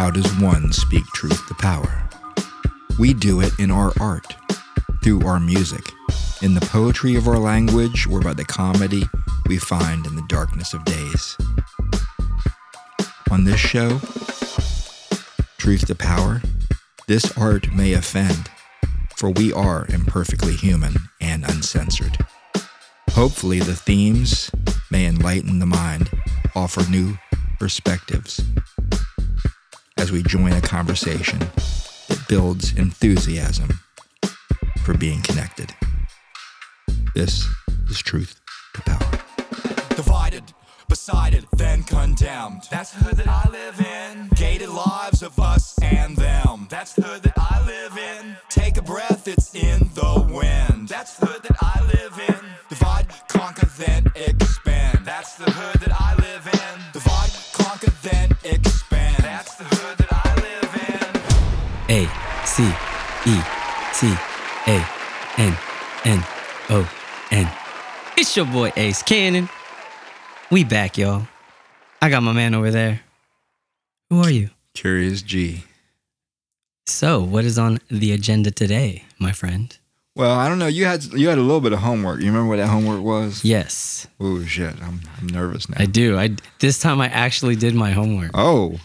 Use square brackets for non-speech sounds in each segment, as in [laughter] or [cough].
How does one speak truth to power? We do it in our art, through our music, in the poetry of our language, or by the comedy we find in the darkness of days. On this show, Truth to Power, this art may offend, for we are imperfectly human and uncensored. Hopefully, the themes may enlighten the mind, offer new perspectives as we join a conversation that builds enthusiasm for being connected. This is Truth to Power. divided, beside then condemned. That's the hood that I live in. Gated lives of us and them. That's the hood that I live in. Take a breath, it's in the wind. That's the hood that I live in. Divide, conquer, then expand. That's the hood C A N N O N. It's your boy Ace Cannon. We back, y'all. I got my man over there. Who are you? Kyrios G. So, what is on the agenda today, my friend? Well, I don't know. You had you had a little bit of homework. You remember what that homework was? Yes, Oh shit! I'm I'm nervous now. I do. I this time I actually did my homework. oh,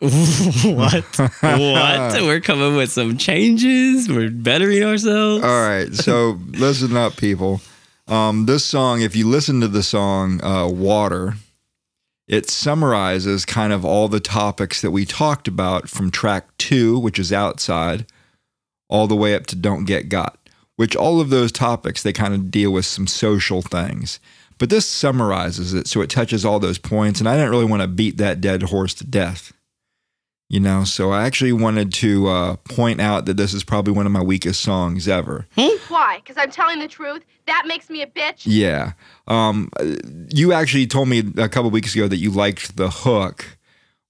[laughs] what? what? [laughs] We're coming with some changes. We're bettering ourselves. all right. So [laughs] listen up, people. Um, this song, if you listen to the song uh, "Water," it summarizes kind of all the topics that we talked about from track two, which is outside, all the way up to "Don't Get Got." Which all of those topics they kind of deal with some social things. But this summarizes it, so it touches all those points. And I didn't really want to beat that dead horse to death. You know, so I actually wanted to uh, point out that this is probably one of my weakest songs ever. Why? Because I'm telling the truth? That makes me a bitch? Yeah. Um, you actually told me a couple weeks ago that you liked the hook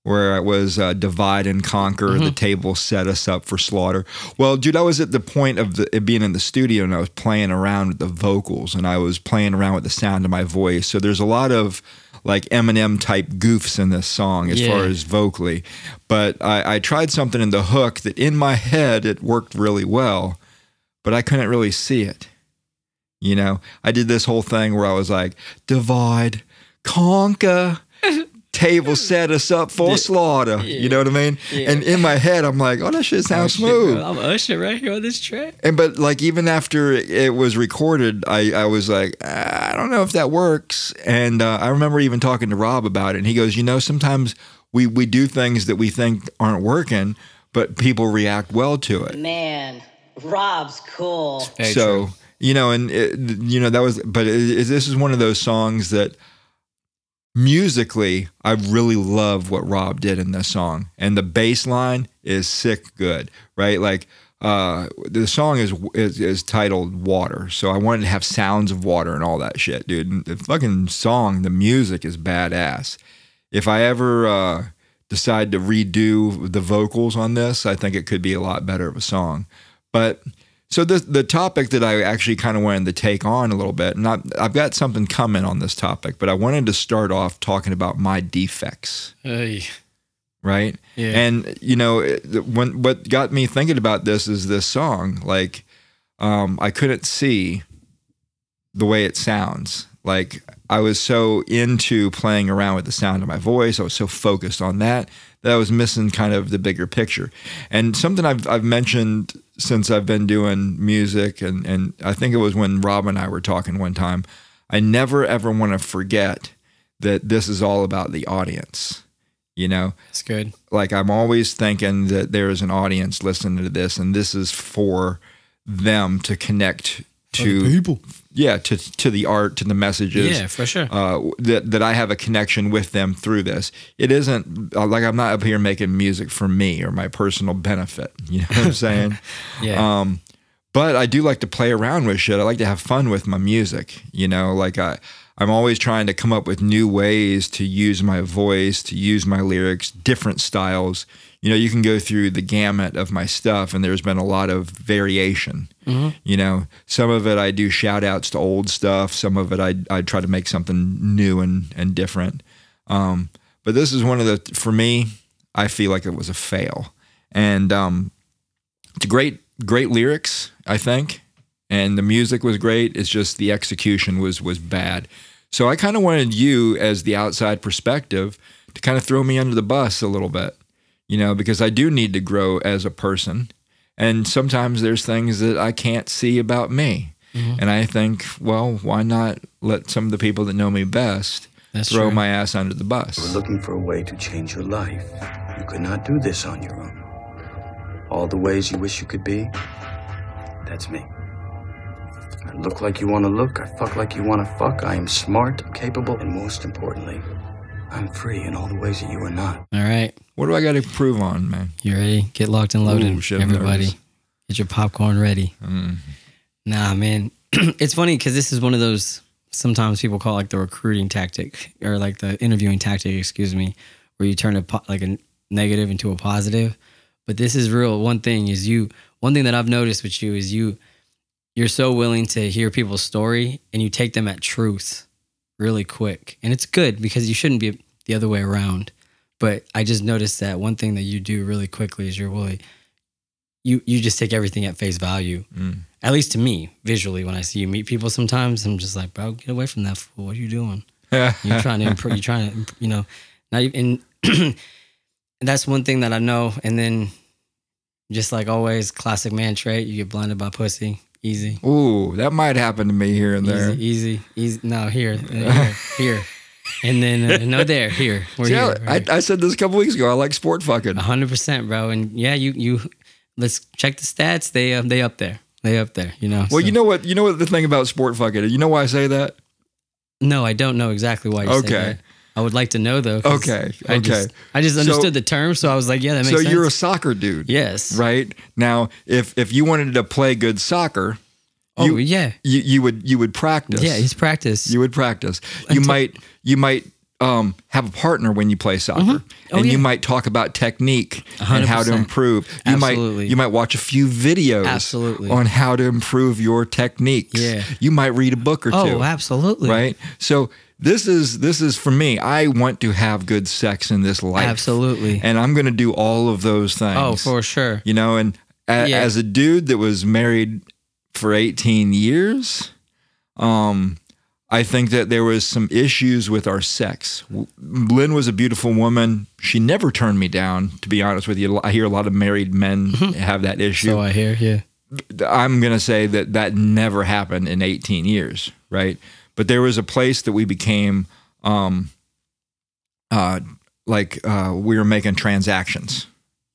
where it was uh, divide and conquer, the table set us up for slaughter. Well, dude, I was at the point of the, it being in the studio and I was playing around with the vocals and I was playing around with the sound of my voice. So there's a lot of like Eminem type goofs in this song as far as vocally. But I, I tried something in the hook that in my head it worked really well, but I couldn't really see it. You know, I did this whole thing where I was like, divide, conquer, table set us up for slaughter. You know what I mean? Yeah. And in my head, I'm like, oh, that shit sounds Shit, bro, smooth. I'm Usher right here on this track. And but like even after it was recorded, I, I was like, "Ah, I don't know if that works. And uh, I remember even talking to Rob about it, and he goes, you know, sometimes we we do things that we think aren't working, but people react well to it. Man, Rob's cool. Very so true. you know, and it, you know that was, but it, it- this is one of those songs that musically I really love what Rob did in this song, and the bass line is sick good, right? Like uh, the song is, is is titled "Water," so I wanted to have sounds of water and all that shit, dude. And the fucking song, the music is badass. If I ever uh, decide to redo the vocals on this, I think it could be a lot better of a song. But so the the topic that I actually kind of wanted to take on a little bit, and I, I've got something coming on this topic, but I wanted to start off talking about my defects, Hey. right? Yeah. And you know, when what got me thinking about this is this song. Like, um, I couldn't see the way it sounds. Like I was so into playing around with the sound of my voice. I was so focused on that that I was missing kind of the bigger picture. And something I've I've mentioned since I've been doing music and and I think it was when Rob and I were talking one time. I never ever want to forget that this is all about the audience. You know, it's good. like I'm always thinking that there is an audience listening to this, and this is for them to connect to people. Yeah, to to the art, to the messages. Yeah, for sure. Uh, that that I have a connection with them through this. It isn't uh, like I'm not up here making music for me or my personal benefit. [laughs] You know what I'm saying? [laughs] yeah. Um, but I do like to play around with shit. I like to have fun with my music. You know, like I, I'm always trying to come up with new ways to use my voice, to use my lyrics, different styles. You know, you can go through the gamut of my stuff, and there's been a lot of variation. You know, some of it I do shout outs to old stuff. Some of it I I try to make something new and and different. Um, but this is one of the for me. I feel like it was a fail. And um, it's great, great lyrics, I think, and the music was great. It's just the execution was was bad. So I kind of wanted you, as the outside perspective, to kind of throw me under the bus a little bit, you know, because I do need to grow as a person, and sometimes there's things that I can't see about me. Mm-hmm. And I think, well, why not let some of the people that know me best That's throw true. my ass under the bus? We're looking for a way to change your life. You could not do this on your own. All the ways you wish you could be, that's me. I look like you want to look. I fuck like you want to fuck. I am smart, capable, and most importantly, I'm free in all the ways that you are not. All right. What do I got to prove on, man? You ready? Get locked and loaded, Ooh, shit, everybody. nervous. Get your popcorn ready. Mm. Nah, man. [clears throat] it's funny because this is one of those. Sometimes people call it like the recruiting tactic or like the interviewing tactic. Excuse me, where you turn a po- like a negative into a positive. But this is real. One thing is you. One thing that I've noticed with you is you. You're so willing to hear people's story and you take them at truth really quick, and it's good because you shouldn't be the other way around. But I just noticed that one thing that you do really quickly is you're really you you just take everything at face value. Mm. At least to me, visually, when I see you meet people, sometimes I'm just like, bro, get away from that fool. What are you doing? [laughs] You're trying to improve. You're trying to, imp- you know, not even. and [clears throat] that's one thing that I know. And then, just like always, classic man trait: you get blinded by pussy. Easy, Ooh, that might happen to me here and there. easy, easy, easy. No, here, uh, here, here, and then uh, no, there, here. We're See, here. I, I, I said this a couple weeks ago. I like sport fucking. Hundred percent, bro. And yeah, you you let's check the stats. They um, they up there. They up there. You know. Well, so- you know what? You know what the thing about sport fucking. You know why I say that? No, I don't know exactly why you Okay. I would like to know though. Okay, I okay. Just, I just So- understood the term, so I was like, yeah, that makes So sense. So you're a soccer dude, yes, right? Now, if if you wanted to play good soccer, Oh you, yeah, you you would you would practice. yeah. He's practiced. you would practice. You might you might um, have a partner when you play soccer, Oh, and yeah. you might talk about technique and how to improve. You Absolutely. might you might watch a few videos Absolutely. on how to improve your techniques. Yeah. you might read a book or two. oh, absolutely. right? So this is this is for me. I want to have good sex in this life, Absolutely. and I'm going to do all of those things. Oh, for sure. you know, and a, Yeah. as a dude that was married for 18 years, um, I think that there was some issues with our sex. Lynn was a beautiful woman. She never turned me down. To be honest with you, I hear a lot of married men have that issue. So I hear. Yeah. I'm going to say that that never happened in 18 years, right? But there was a place that we became, um, uh, like uh, we were making transactions,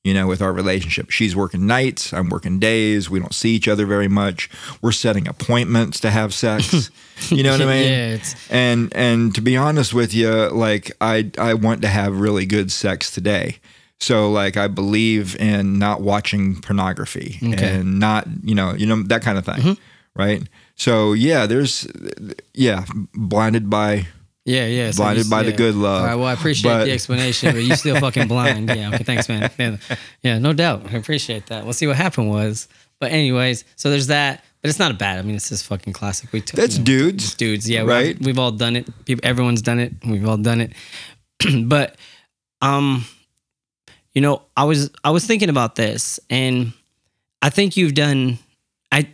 you know, with our relationship. She's working nights, I'm working days. We don't see each other very much. We're setting appointments to have sex. [laughs] you know what I mean? Yeah, and and to be honest with you, like I I want to have really good sex today. So like I believe in not watching pornography Okay. and not you know you know that kind of thing, right? So yeah, there's yeah blinded by Yeah, yeah. so Blinded by the good love. All right. Well, I appreciate But- the explanation, but you still fucking blind. Yeah. Okay. Thanks, man. Yeah, yeah. No doubt. I appreciate that. We'll see what happened was. But anyways, so there's that. But it's not a bad. I mean, it's just fucking classic. We took That's you know, dudes, dudes. Yeah. right? We've, we've all done it. People, everyone's done it. We've all done it. [clears throat] but um, you know, I was I was thinking about this, and I think you've done. I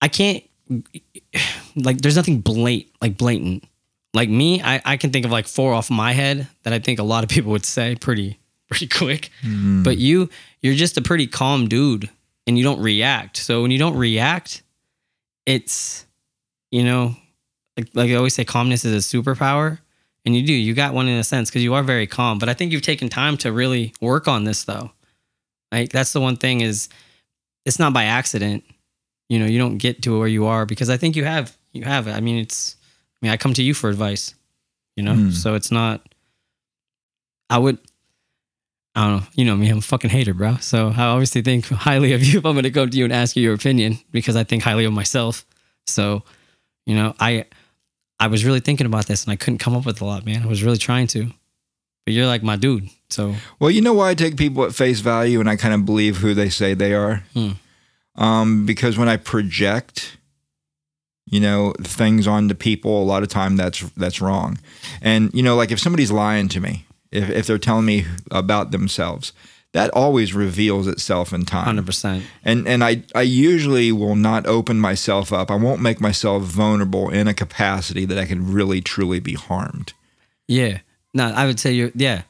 I can't [sighs] like. There's nothing blatant like blatant. Like me, I, I can think of like four off my head that I think a lot of people would say pretty [laughs] pretty quick. Hmm. But you you're just a pretty calm dude and you don't react. So when you don't react, it's you know, like, like I always say calmness is a superpower. And you do, you got one in a sense because you are very calm. But I think you've taken time to really work on this though. Like that's the one thing is it's not by accident. You know, you don't get to where you are because I think you have you have it. I mean, it's I mean, I come to you for advice, you know? Hmm. So it's not I would I don't know. You know me, I'm a fucking hater, bro. So I obviously think highly of you if I'm gonna go to you and ask you your opinion because I think highly of myself. So, you know, I I was really thinking about this and I couldn't come up with a lot, man. I was really trying to. But you're like my dude. So Well, you know why I take people at face value and I kind of believe who they say they are? Hmm. Um, because when I project, you know, things onto people, a lot of time that's that's wrong. And you know, like if somebody's lying to me if, if they're telling me about themselves, that always reveals itself in time. Hundred percent. And and I I usually will not open myself up. I won't make myself vulnerable in a capacity that I can really truly be harmed. Yeah. No, I would say you're yeah.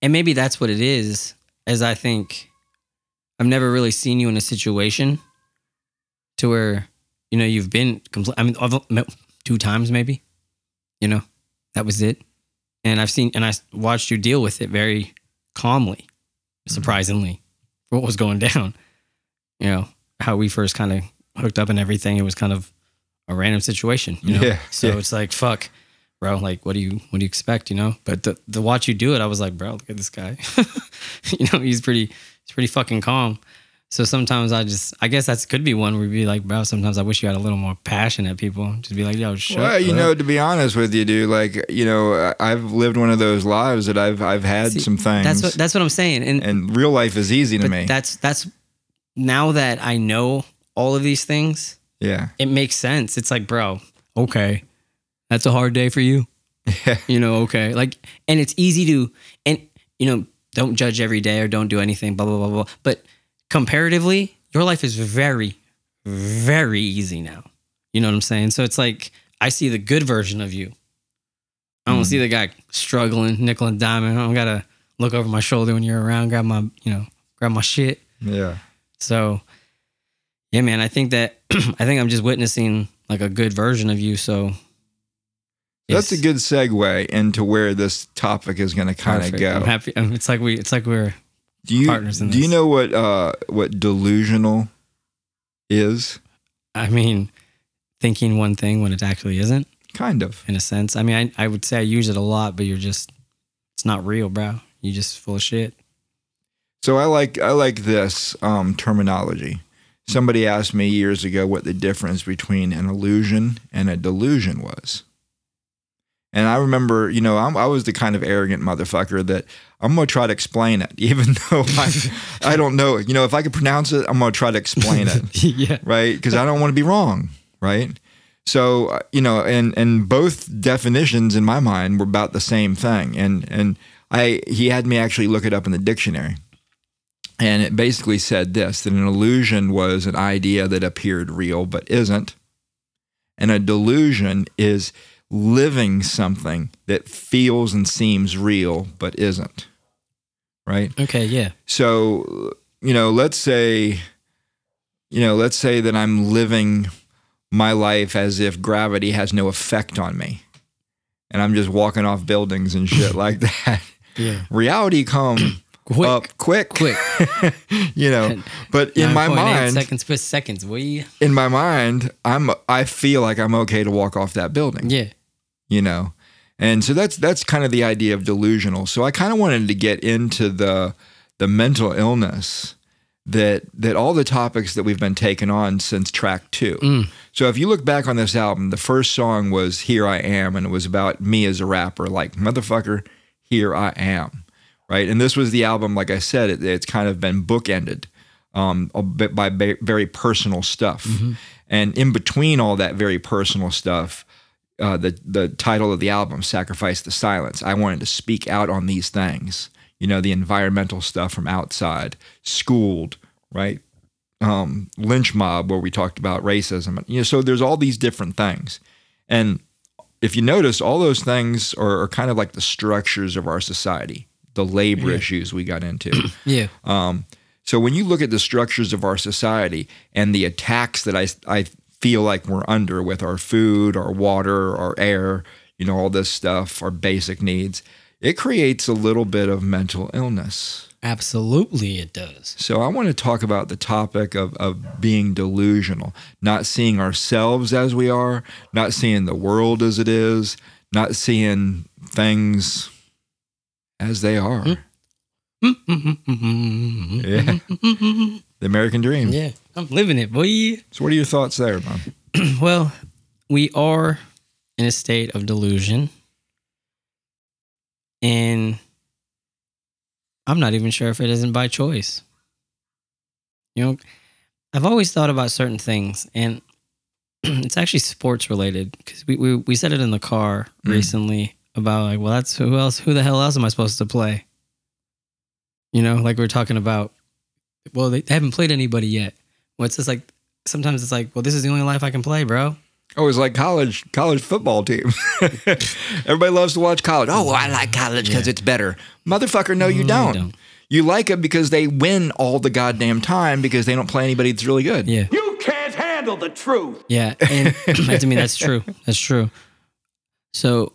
And maybe that's what it is, as I think I've never really seen you in a situation to where, you know, you've been compl- I mean I've met two times maybe. You know, that was it. And I've seen and I watched you deal with it very calmly, mm-hmm. surprisingly, for what was going [laughs] down. You know, how we first kind of hooked up and everything. It was kind of a random situation, you know. Yeah, so yeah. it's like fuck bro. Like, what do you what do you expect? You know. But the the watch you do it, I was like, bro, look at this guy. [laughs] you know, he's pretty he's pretty fucking calm. So sometimes I just I guess that could be one where you'd be like, bro. Sometimes I wish you had a little more passion at people. Just be like, yo, shut well, you up. know, to be honest with you, dude, like you know, I've lived one of those lives that I've I've had See, some things, That's what that's what I'm saying. And and real life is easy to but me. that's that's now that I know all of these things, yeah, it makes sense. It's like, bro, okay, that's a hard day for you. [laughs] yeah, you know, okay. Like, and it's easy to, and, you know, don't judge every day or don't do anything, blah, blah, blah, blah. But comparatively, your life is very, very easy now. You know what I'm saying? So it's like, I see the good version of you. I don't mm-hmm. see the guy struggling, nickel and diamond. I don't got to look over my shoulder when you're around, grab my, you know, grab my shit. yeah. So, yeah, man, I think that, [clears throat] I think I'm just witnessing like a good version of you. So, That's a good segue into where this topic is going to kind of go. I'm happy. um, It's like we. It's like we're. do you partners in do you know what uh what delusional is? I mean, thinking one thing when it actually isn't. Kind of. In a sense, I mean, I, I would say I use it a lot, but you're just. It's not real, bro. You just full of shit. So I like I like this um, terminology. Somebody asked me years ago what the difference between an illusion and a delusion was. And I remember, you know, I'm, I was the kind of arrogant motherfucker that I'm gonna try to explain it, [laughs] even though I, I don't know it. You know, if I could pronounce it, I'm gonna try to explain it, [laughs] yeah. right? Because I don't want to be wrong, right? So uh, you know, and and both definitions in my mind were about the same thing, and and I he had me actually look it up in the dictionary, and it basically said this: that an illusion was an idea that appeared real but isn't, and a delusion is living something that feels and seems real but isn't, right? Okay. Yeah. So, you know, let's say, you know, let's say that I'm living my life as if gravity has no effect on me and I'm just walking off buildings and shit [laughs] like that. Yeah. Reality come Quick. up quick, Quick. [laughs] you know. [laughs] But in my mind, seconds per seconds. We. in my mind, I'm I feel like I'm okay to walk off that building Yeah. You know? And so that's that's kind of the idea of delusional. So i kind of wanted to get into the the mental illness that that all the topics that we've been taking on since track two. So if you look back on this album the first song was here i am and it was about me as a rapper like motherfucker here i am right? And this was the album like i said it, it's kind of been bookended um, a bit by very personal stuff. And in between all that very personal stuff uh, the the title of the album, "Sacrifice the Silence." I wanted to speak out on these things, you know, the environmental stuff from outside, schooled, right? Um, lynch mob, where we talked about racism, you know. So there's all these different things, and if you notice, all those things are, are kind of like the structures of our society, the labor issues we got into. [clears throat] Yeah. Um, so when you look at the structures of our society and the attacks that I, I feel like we're under with our food, our water, our air, you know, all this stuff, our basic needs, it creates a little bit of mental illness. Absolutely, it does. So I want to talk about the topic of, of being delusional, not seeing ourselves as we are, not seeing the world as it is, not seeing things as they are. Mm. Mm-hmm. Yeah. Mm-hmm. The American dream. Yeah. I'm living it, boy. So what are your thoughts there, man? [clears throat] Well, we are in a state of delusion. And I'm not even sure if it isn't by choice. You know, I've always thought about certain things, and [clears throat] it's actually sports related because we, we, we said it in the car Mm. recently. about like, well, that's who else? Who the hell else am I supposed to play? You know, like we are talking about. Well, they haven't played anybody yet. Well, it's just like sometimes it's like, well, this is the only life I can play, bro. Oh, it's like college college football team. [laughs] Everybody loves to watch college. Oh, well, I like college because it's better. Motherfucker, no, you No, you don't. don't. You like it because they win all the goddamn time because they don't play anybody that's really good. Yeah. You can't handle the truth. Yeah, and [laughs] [clears throat] to me, that's true. That's true. So,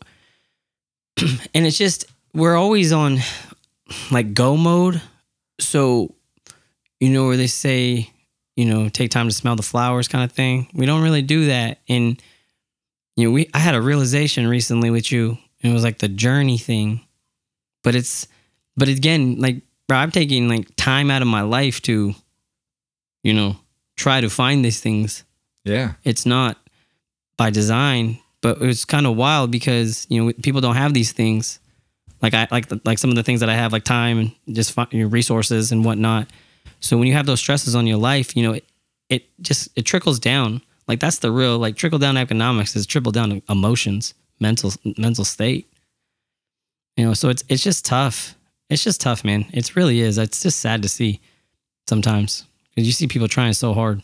[clears throat] and it's just we're always on like go mode. So, you know where they say, you know, take time to smell the flowers, kind of thing. We don't really do that. And you know, we I had a realization recently with you, and it was like the journey thing. But it's, but again, like bro, I'm taking like time out of my life to, you know, try to find these things Yeah. it's not by design but it's kind of wild because you know people don't have these things like i like the, like some of the things that i have like time and just fi- your resources and whatnot so when you have those stresses on your life you know it, it just it trickles down like that's the real like trickle down economics is trickle down emotions mental mental state you know so it's it's just tough it's just tough man it really is it's just sad to see sometimes because you see people trying so hard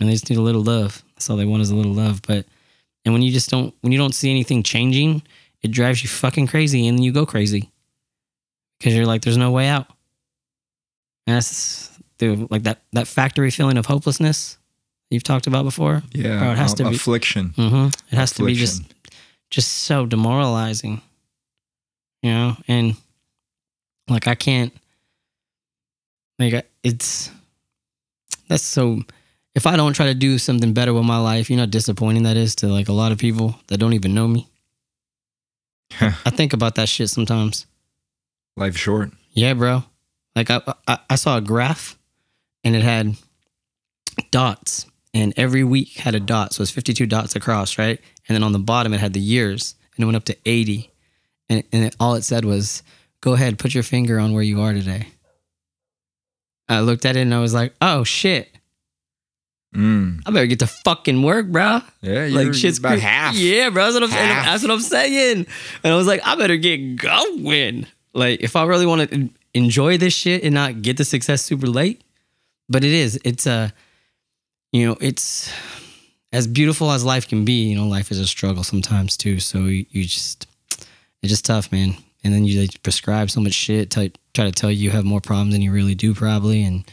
and they just need a little love. That's all they want is a little love. But and when you just don't when you don't see anything changing, it drives you fucking crazy and you go crazy. Cause you're like, there's no way out. And that's the like that that factory feeling of hopelessness you've talked about before. Yeah. Bro, it has to um, be- affliction. Mm-hmm. It has to be just just so demoralizing. You know, and like I can't like I- it's that's so if I don't try to do something better with my life, you know how disappointing that is to like a lot of people that don't even know me. [laughs] I think about that shit sometimes. Life short. Yeah, bro. Like I, I I saw a graph and it had dots and every week had a dot. So it's 52 dots across, right? And then on the bottom it had the years and it went up to 80. And, and it, all it said was, go ahead, put your finger on where you are today. I looked at it and I was like, oh shit. Mm. I better get to fucking work, bro. Yeah. You're Like shit's about cra- half. Yeah, bro. That's what I'm. Half. That's what I'm saying. And I was like, I better get going. Like, if I really want to enjoy this shit and not get the success super late, but it is. It's a, you know, it's as beautiful as life can be. You know, life is a struggle sometimes too. So you, you just, it's just tough, man. And then you like, prescribe so much shit, tell, try to tell you you have more problems than you really do, probably, and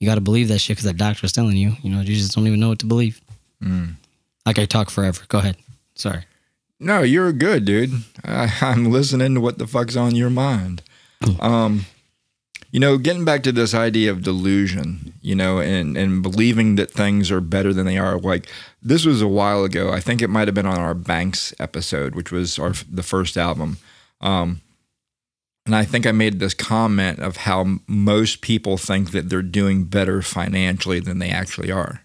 you got to believe that shit because that doctor is telling you. You know, you just don't even know what to believe. Mm. Like I talk forever. Go ahead. Sorry. No, you're good, dude. I, I'm listening to what the fuck's on your mind. Um, you know, getting back to this idea of delusion, you know, and and believing that things are better than they are. Like this was a while ago. I think it might have been on our Banks episode, which was our the first album. Um, and I think I made this comment of how most people think that they're doing better financially than they actually are.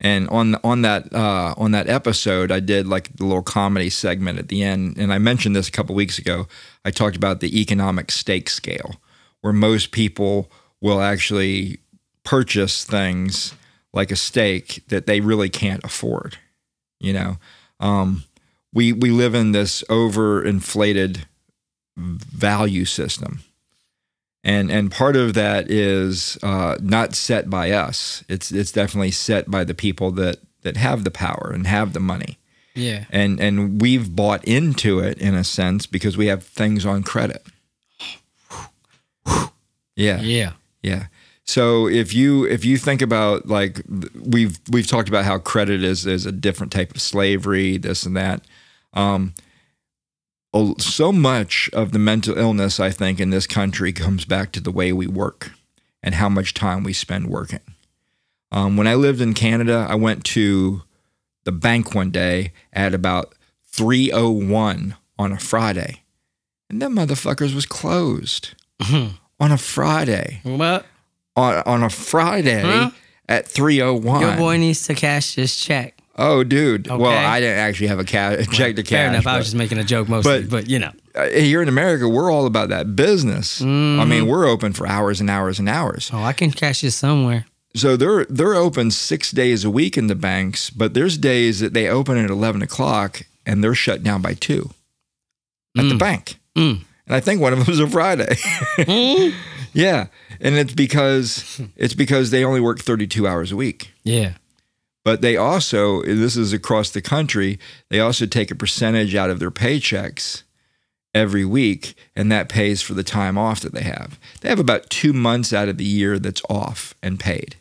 And on on that uh, on that episode, I did like the little comedy segment at the end, and I mentioned this a couple weeks ago. I talked about the economic stake scale, where most people will actually purchase things like a steak that they really can't afford. You know, um, we we live in this overinflated value system. And and part of that is uh, not set by us. It's it's definitely set by the people that that have the power and have the money. Yeah. And and we've bought into it in a sense because we have things on credit. [sighs] Yeah. Yeah. Yeah. So if you if you think about like we've we've talked about how credit is is a different type of slavery, this and that. Um, so much of the mental illness I think in this country comes back to the way we work and how much time we spend working. Um, when I lived in Canada, I went to the bank one day at about 301 on a Friday. And them motherfuckers was closed on a Friday. What? On, on a Friday Huh? at 301. Your boy needs to cash this check. Oh, dude. Well, I didn't actually have a ca- check to cash. Fair enough. I was just making a joke mostly, but, but- you know. uh, here in America, we're all about that business. I Mm-hmm. mean, we're open for hours and hours and hours. Oh, I can cash this somewhere. So they're they're open six days a week in the banks, but there's days that they open at eleven o'clock and they're shut down by two at the bank. Mm. And I think one of them is a Friday. Hmm? yeah, and it's because it's because they only work 32 hours a week. Yeah. But they also, this is across the country, they also take a percentage out of their paychecks every week, and that pays for the time off that they have. They have about two months out of the year that's off and paid.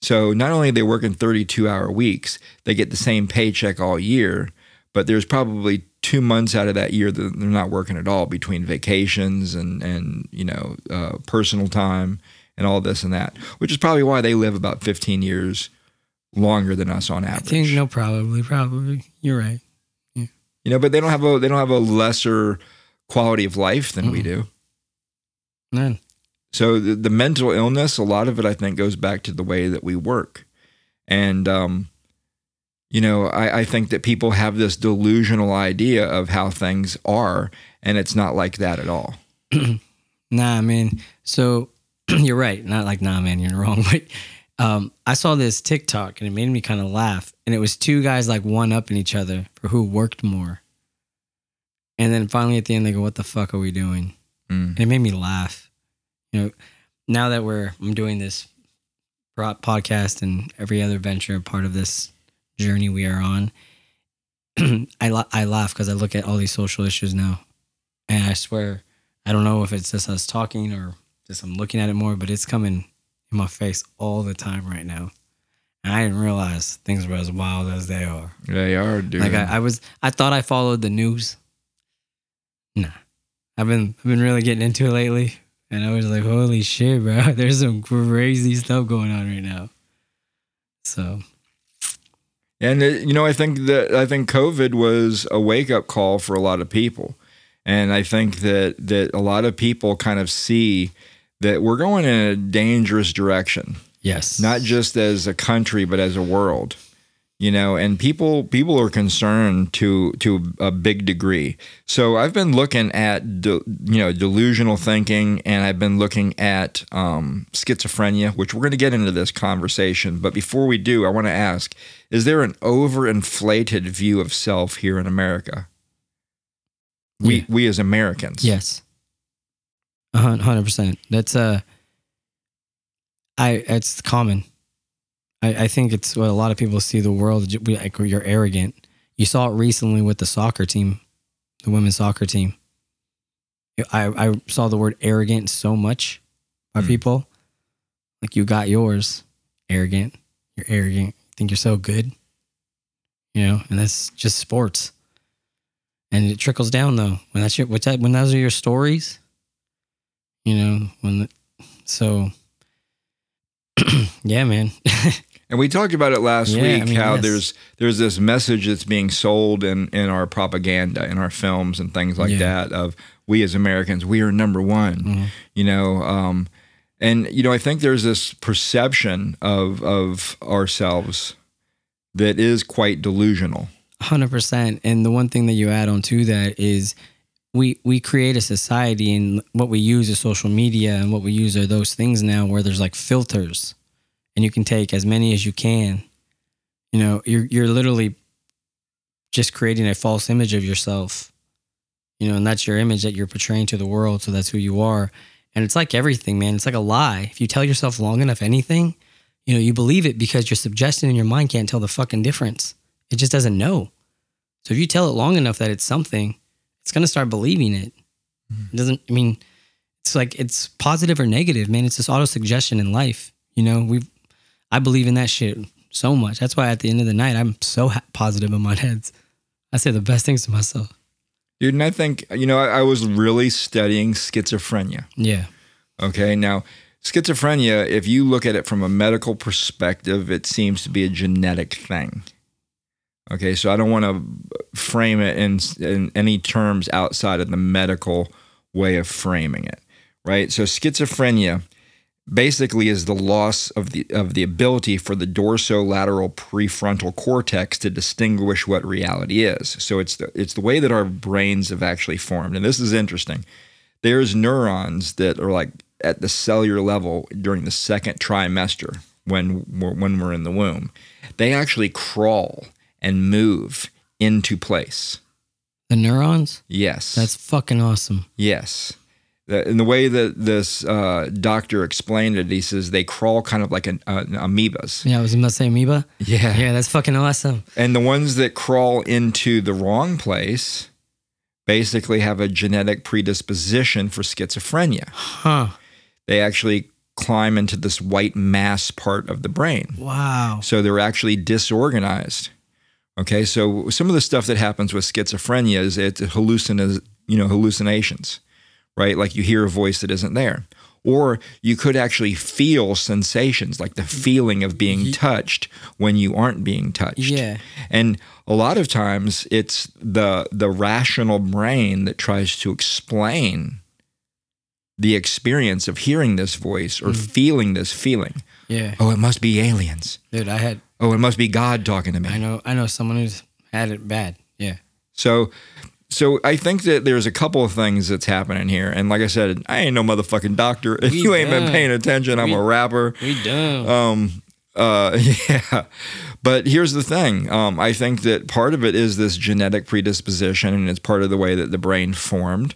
So not only are they working 32 hour weeks, they get the same paycheck all year, but there's probably two months out of that year that they're not working at all between vacations and, and you know, uh, personal time and all this and that, which is probably why they live about 15 years longer than us on I average. think no, probably, probably. You're right. Yeah. You know, but they don't have a they don't have a lesser quality of life than we do. None. So the, the mental illness, a lot of it, I think, goes back to the way that we work, and um, you know, I, I think that people have this delusional idea of how things are, and it's not like that at all. [clears throat] Nah, man. So [clears throat] you're right. Not like nah, man, you're [laughs] wrong. But um, I saw this TikTok and it made me kind of laugh. And it was two guys like one upping each other for who worked more. And then finally at the end they go, "What the fuck are we doing?" Mm. And it made me laugh. You know, now that we're I'm doing this podcast and every other venture part of this journey we are on, [clears throat] I la- I laugh because I look at all these social issues now, and I swear I don't know if it's just us talking or just I'm looking at it more, but it's coming in my face all the time right now. And I didn't realize things were as wild as they are. They are, dude. Like I, I was, I thought I followed the news. Nah, I've been, I've been really getting into it lately, and I was like, holy shit, bro! [laughs] There's some crazy stuff going on right now. So And it, you know, I think that I think COVID was a wake up call for a lot of people, and I think that that a lot of people kind of see that we're going in a dangerous direction, yes, not just as a country but as a world. You know, and people people are concerned to to a big degree. So I've been looking at de, you know delusional thinking, and I've been looking at um, schizophrenia, which we're going to get into this conversation. But before we do, I want to ask: Is there an overinflated view of self here in America? We Yeah. we as Americans, Yes. Hundred percent. That's uh I it's common. I, I think it's what a lot of people see the world like you're arrogant. You saw it recently with the soccer team, the women's soccer team. I, I saw the word arrogant so much by Mm. people. Like you got yours, arrogant. You're arrogant. You think you're so good. You know, and that's just sports. And it trickles down though. When that's your, that, when those are your stories, you know, when, the, so, [clears throat] yeah, man. [laughs] And we talked about it last Yeah, week I mean, how yes. there's there's this message that's being sold in in our propaganda in our films and things like Yeah. that of we as Americans we are number one Mhm. you know um and you know I think there's this perception of of ourselves that is quite delusional Hundred percent. And the one thing that you add on to that is we we create a society and what we use is social media and what we use are those things now where there's like filters and you can take as many as you can. You know, you're you're literally just creating a false image of yourself. You know, and that's your image that you're portraying to the world, so that's who you are. And it's like everything, man. It's like a lie. If you tell yourself long enough anything, you know, you believe it because your suggestion in your mind can't tell the fucking difference. It just doesn't know. So if you tell it long enough that it's something, it's gonna start believing it. Mm-hmm. It doesn't. I mean, it's like it's positive or negative, man. It's this auto suggestion in life. You know, we, I believe in that shit so much. That's why at the end of the night, I'm so ha- positive in my heads. I say the best things to myself. dude and I think you know I, I was really studying schizophrenia Yeah. Okay, now schizophrenia, if you look at it from a medical perspective, it seems to be a genetic thing. Okay, so I don't want to frame it in, in any terms outside of the medical way of framing it, right? So schizophrenia basically is the loss of the of the ability for the dorsolateral prefrontal cortex to distinguish what reality is. So it's the, it's the way that our brains have actually formed, and this is interesting there's neurons that are like at the cellular level during the second trimester when we're, when we're in the womb. They actually crawl and move into place. The neurons? Yes. That's fucking awesome. Yes. In the way that this uh, doctor explained it, he says they crawl kind of like an, uh, amoebas. Yeah, I was about to say amoeba. Yeah. Yeah, that's fucking awesome. And the ones that crawl into the wrong place basically have a genetic predisposition for schizophrenia. Huh. They actually climb into this white mass part of the brain. Wow. So they're actually disorganized. Okay, so some of the stuff that happens with schizophrenia is it hallucin, you know, hallucinations, right? Like you hear a voice that isn't there, or you could actually feel sensations, like the feeling of being touched when you aren't being touched. Yeah. and a lot of times it's the the rational brain that tries to explain the experience of hearing this voice or mm. feeling this feeling. Yeah. Oh, it must be aliens. Dude, I had Oh, it must be God talking to me. I know I know someone who's had it bad. Yeah. So, so I think that there's a couple of things that's happening here. And like I said, I ain't no motherfucking doctor. If [laughs] We you ain't been paying attention, I'm We- a rapper. We done. Um, uh, [laughs] yeah. But here's the thing. Um, I think that part of it is this genetic predisposition, and it's part of the way that the brain formed.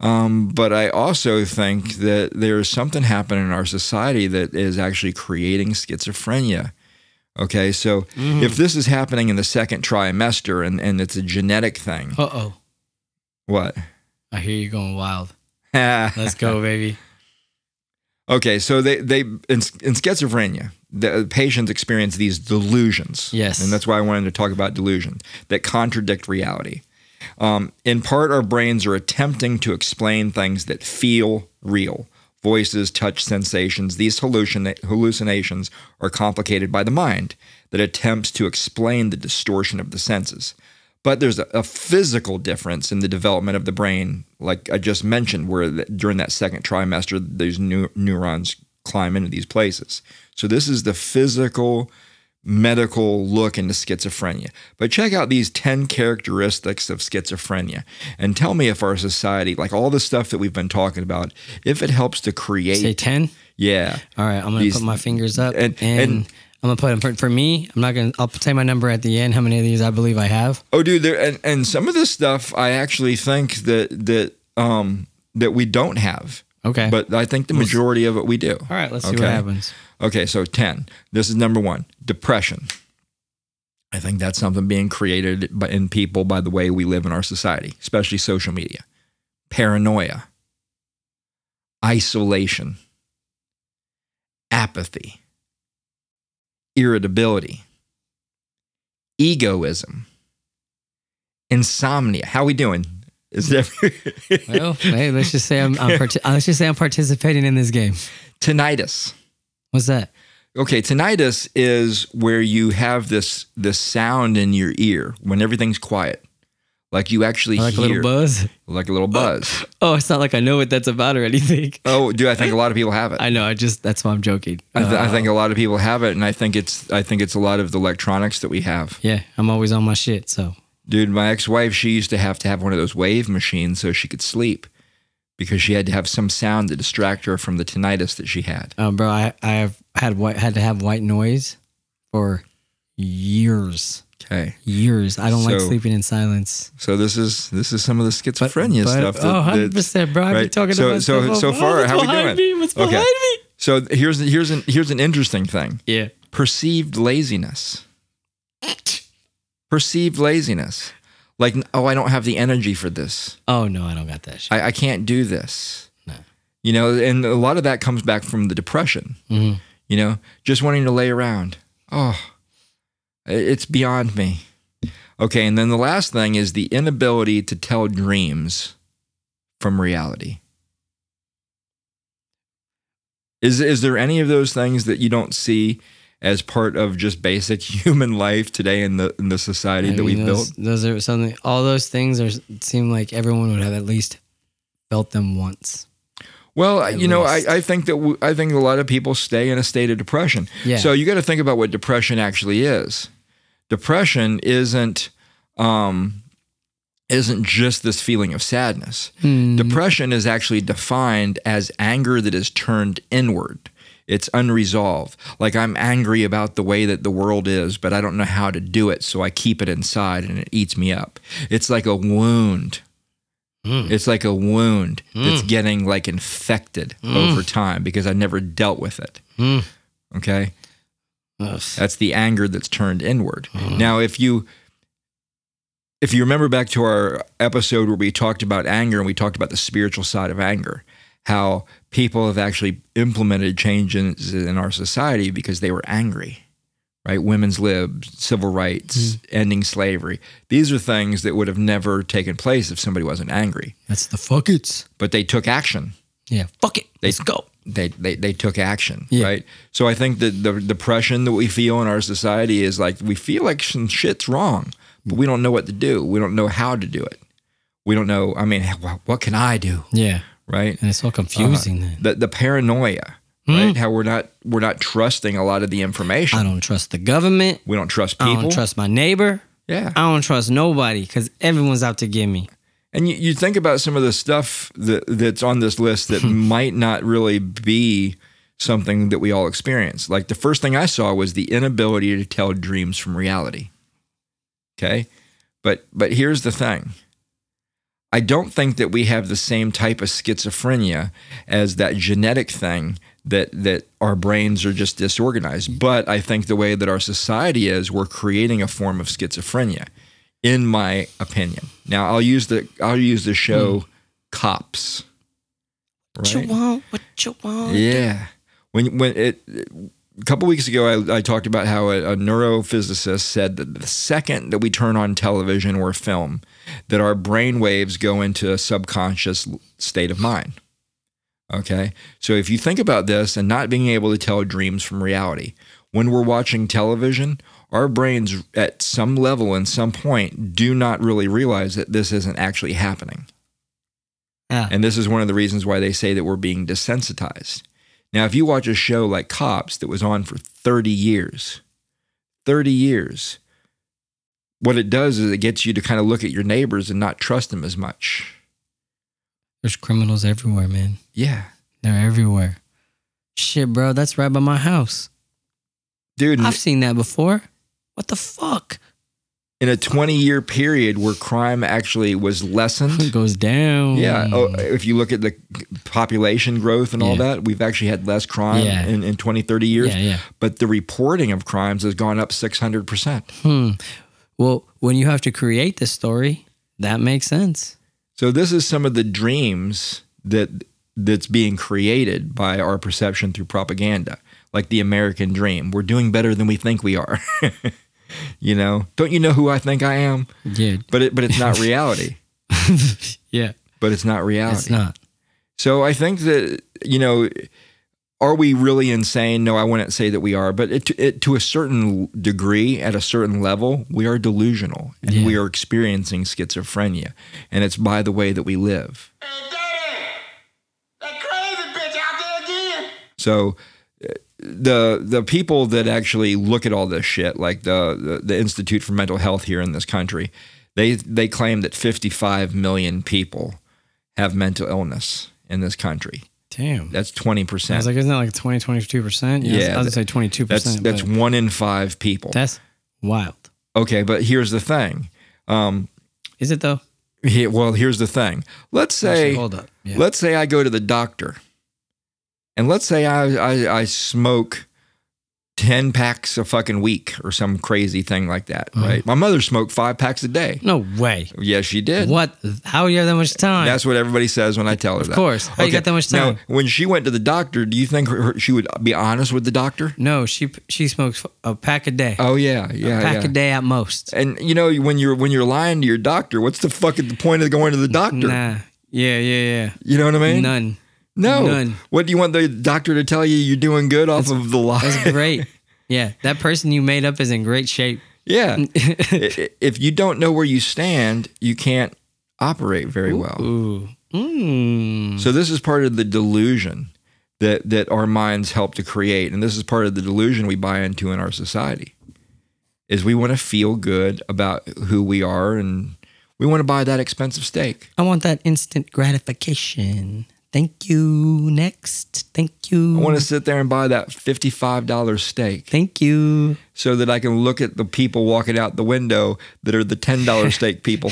Um, but I also think that there's something happening in our society that is actually creating schizophrenia. Okay, so Mm-hmm. if this is happening in the second trimester and, and it's a genetic thing, Uh oh. what? I hear you going wild. [laughs] Let's go, baby. Okay, so they they in, in schizophrenia, the patients experience these delusions. Yes. and that's why I wanted to talk about delusion that contradict reality. Um, in part, our brains are attempting to explain things that feel real. Voices, touch, sensations. These hallucina- hallucinations are complicated by the mind that attempts to explain the distortion of the senses. But there's a, a physical difference in the development of the brain, like I just mentioned, where the, during that second trimester, these new, neurons climb into these places. So this is the physical, medical look into schizophrenia. But check out these 10 characteristics of schizophrenia and tell me if our society, like all the stuff that we've been talking about, if it helps to create. Say 10. yeah. All right, I'm gonna put my fingers up and- and, and- I'm gonna put them for, for me. I'm not gonna. I'll say my number at the end. How many of these I believe I have? Oh, dude, there and, and some of this stuff I actually think that that um that we don't have. Okay. But I think the majority of it we do. all right, let's see Okay. what happens. Okay, so 10. This is number 1. Depression. I think that's something being created by, in people by the way we live in our society, especially social media. Paranoia. Isolation. Apathy. Irritability. Egoism. Insomnia. How we doing? Is it Well, hey, let's just say I'm. I'm parti- let's just say I'm participating in this game. tinnitus? What's that? Okay, tinnitus is where you have this this sound in your ear when everything's quiet, like you actually Like a little buzz. like a little buzz. [laughs] Oh, it's not like I know what that's about or anything. oh, do I think a lot of people have it? [laughs] I know. I just that's why I'm joking. I, th- I Uh, think a lot of people have it, and I think it's I think it's a lot of the electronics that we have. Yeah, I'm always on my shit. So Dude, my ex-wife, she used to have to have one of those wave machines so she could sleep because she had to have some sound to distract her from the tinnitus that she had. Um, bro, I I have had white had to have white noise for years, Okay, years. I don't like sleeping in silence. so this is this is some of the schizophrenia But- stuff. oh, 100 percent, bro. I be right. talking So- about so- so Oh, far, what's how we doing? Me? What's Okay. behind me? So here's here's an here's an interesting thing. Yeah. Perceived laziness. Perceived laziness. Like, oh, I don't have the energy for this. Oh no, I don't got that shit. I, I can't do this. No. You know, and a lot of that comes back from the depression. Mhm. You know, just wanting to lay around. Oh, it's beyond me. Okay, and then the last thing is the inability to tell dreams from reality. Is is there any of those things that you don't see as part of just basic [laughs] human life today in the in the society I that mean, we've those, built? Those are something. All those things are seem like everyone would have at least felt them once. Well, At you know, I. I think that w- I think a lot of people stay in a state of depression. Yeah. So you got to think about what depression actually is. Depression isn't um, isn't just this feeling of sadness. Hmm. Depression is actually defined as anger that is turned inward. It's unresolved. Like I'm angry about the way that the world is, but I don't know how to do it, so I keep it inside and it eats me up. It's like a wound. Hmm. It's like a wound hmm. that's getting like infected hmm. over time because I never dealt with it. Okay? Ugh. That's the anger that's turned inward. Now, if you if you remember back to our episode where we talked about anger and we talked about the spiritual side of anger, how people have actually implemented changes in our society because they were angry, right? Women's lib, civil rights, mm-hmm. ending slavery. These are things that would have never taken place if somebody wasn't angry, That's the fuck it's. but they took action Yeah, fuck it. They- Let's go. they they, they took action, Yeah. right? So I think that the depression that we feel in our society is like we feel like some shit's wrong, but we don't know what to do. We don't know how to do it. We don't know. I mean, what can I do, Yeah, right? and it's all confusing uh, then. The the paranoia, hmm? right? How we're not we're not trusting a lot of the information. I don't trust the government. we don't trust I people. don't trust my neighbor. yeah, I don't trust nobody because everyone's out to get me. And you, you think about some of the stuff that that's on this list that [laughs] might not really be something that we all experience. Like the first thing I saw was the inability to tell dreams from reality. Okay? But but here's the thing. I don't think that we have the same type of schizophrenia as that genetic thing that that our brains are just disorganized. But I think the way that our society is, we're creating a form of schizophrenia, in my opinion. Now I'll use the I'll use the show hmm. Cops. What you want? What you want? Yeah. When when it a couple weeks ago, I, I talked about how a, a neurophysicist said that the second that we turn on television or film, that our brain waves go into a subconscious state of mind. Okay. So if you think about this and not being able to tell dreams from reality, when we're watching television, our brains at some level and some point do not really realize that this isn't actually happening. Yeah. And this is one of the reasons why they say that we're being desensitized. Now, if you watch a show like Cops that was on for 30 years, 30 years, what it does is it gets you to kind of look at your neighbors and not trust them as much. There's criminals everywhere, man. Yeah. They're everywhere. Shit, bro, that's right by my house. Dude, I've seen that before. What the fuck? in a 20 year period where crime actually was It lessened. goes down. Yeah. Oh, if you look at the population growth and all Yeah. that, we've actually had less crime Yeah. in, in 20, 30 years. Yeah, yeah. But the reporting of crimes has gone up 600%. Hmm. Well, when you have to create this story, that makes sense. So this is some of the dreams that that's being created by our perception through propaganda, like the American dream. We're doing better than we think we are. [laughs] you know, don't you know who I think I am? Yeah. But it, but it's not reality. [laughs] Yeah. But it's not reality. It's not. So I think that you know, are we really insane? No, I wouldn't say that we are, but it, it, to a certain degree, at a certain level, we are delusional and Yeah. we are experiencing schizophrenia, and it's by the way that we live. Hey, Daddy! That crazy bitch out there again! So uh, the the people that actually look at all this shit, like the, the the Institute for Mental Health here in this country, they they claim that 55 million people have mental illness in this country. Damn. That's 20%. I was like, isn't that like 20, 22%? Yeah. I was that- say 22%. That's that's one in five people. that's wild. Okay, but here's the thing. Um, Is it though? he- well, here's the thing. Let's say, Actually, hold up. Yeah. let's say I go to the doctor, and let's say I, I I smoke ten packs a fucking week or some crazy thing like that. Mm-hmm. Right? My mother smoked five packs a day. no way. Yes, she did. What? How do you have that much time? That's what everybody says when I tell her Of that. Of course. How you got that much time? Now, when she went to the doctor, do you think her, she would be honest with the doctor? no, she she smokes a pack a day. Oh yeah, yeah, a pack yeah. a day at most. And you know when you're when you're lying to your doctor, what's the fucking the point of going to the doctor? Nah. Yeah, yeah, yeah. You know what I mean? None. No. None. What do you want the doctor to tell you? You're doing good off of the lie. That's great. [laughs] yeah, that person you made up is in great shape. yeah. [laughs] If you don't know where you stand, you can't operate very well. Ooh. Mm. So this is part of the delusion that that our minds help to create, and this is part of the delusion we buy into in our society. Is we want to feel good about who we are, and we want to buy that expensive steak. I want that instant gratification. Thank you. Next. Thank you. I want to sit there and buy that $55 steak Thank you. so that I can look at the people walking out the window that are the $10 [laughs] steak people.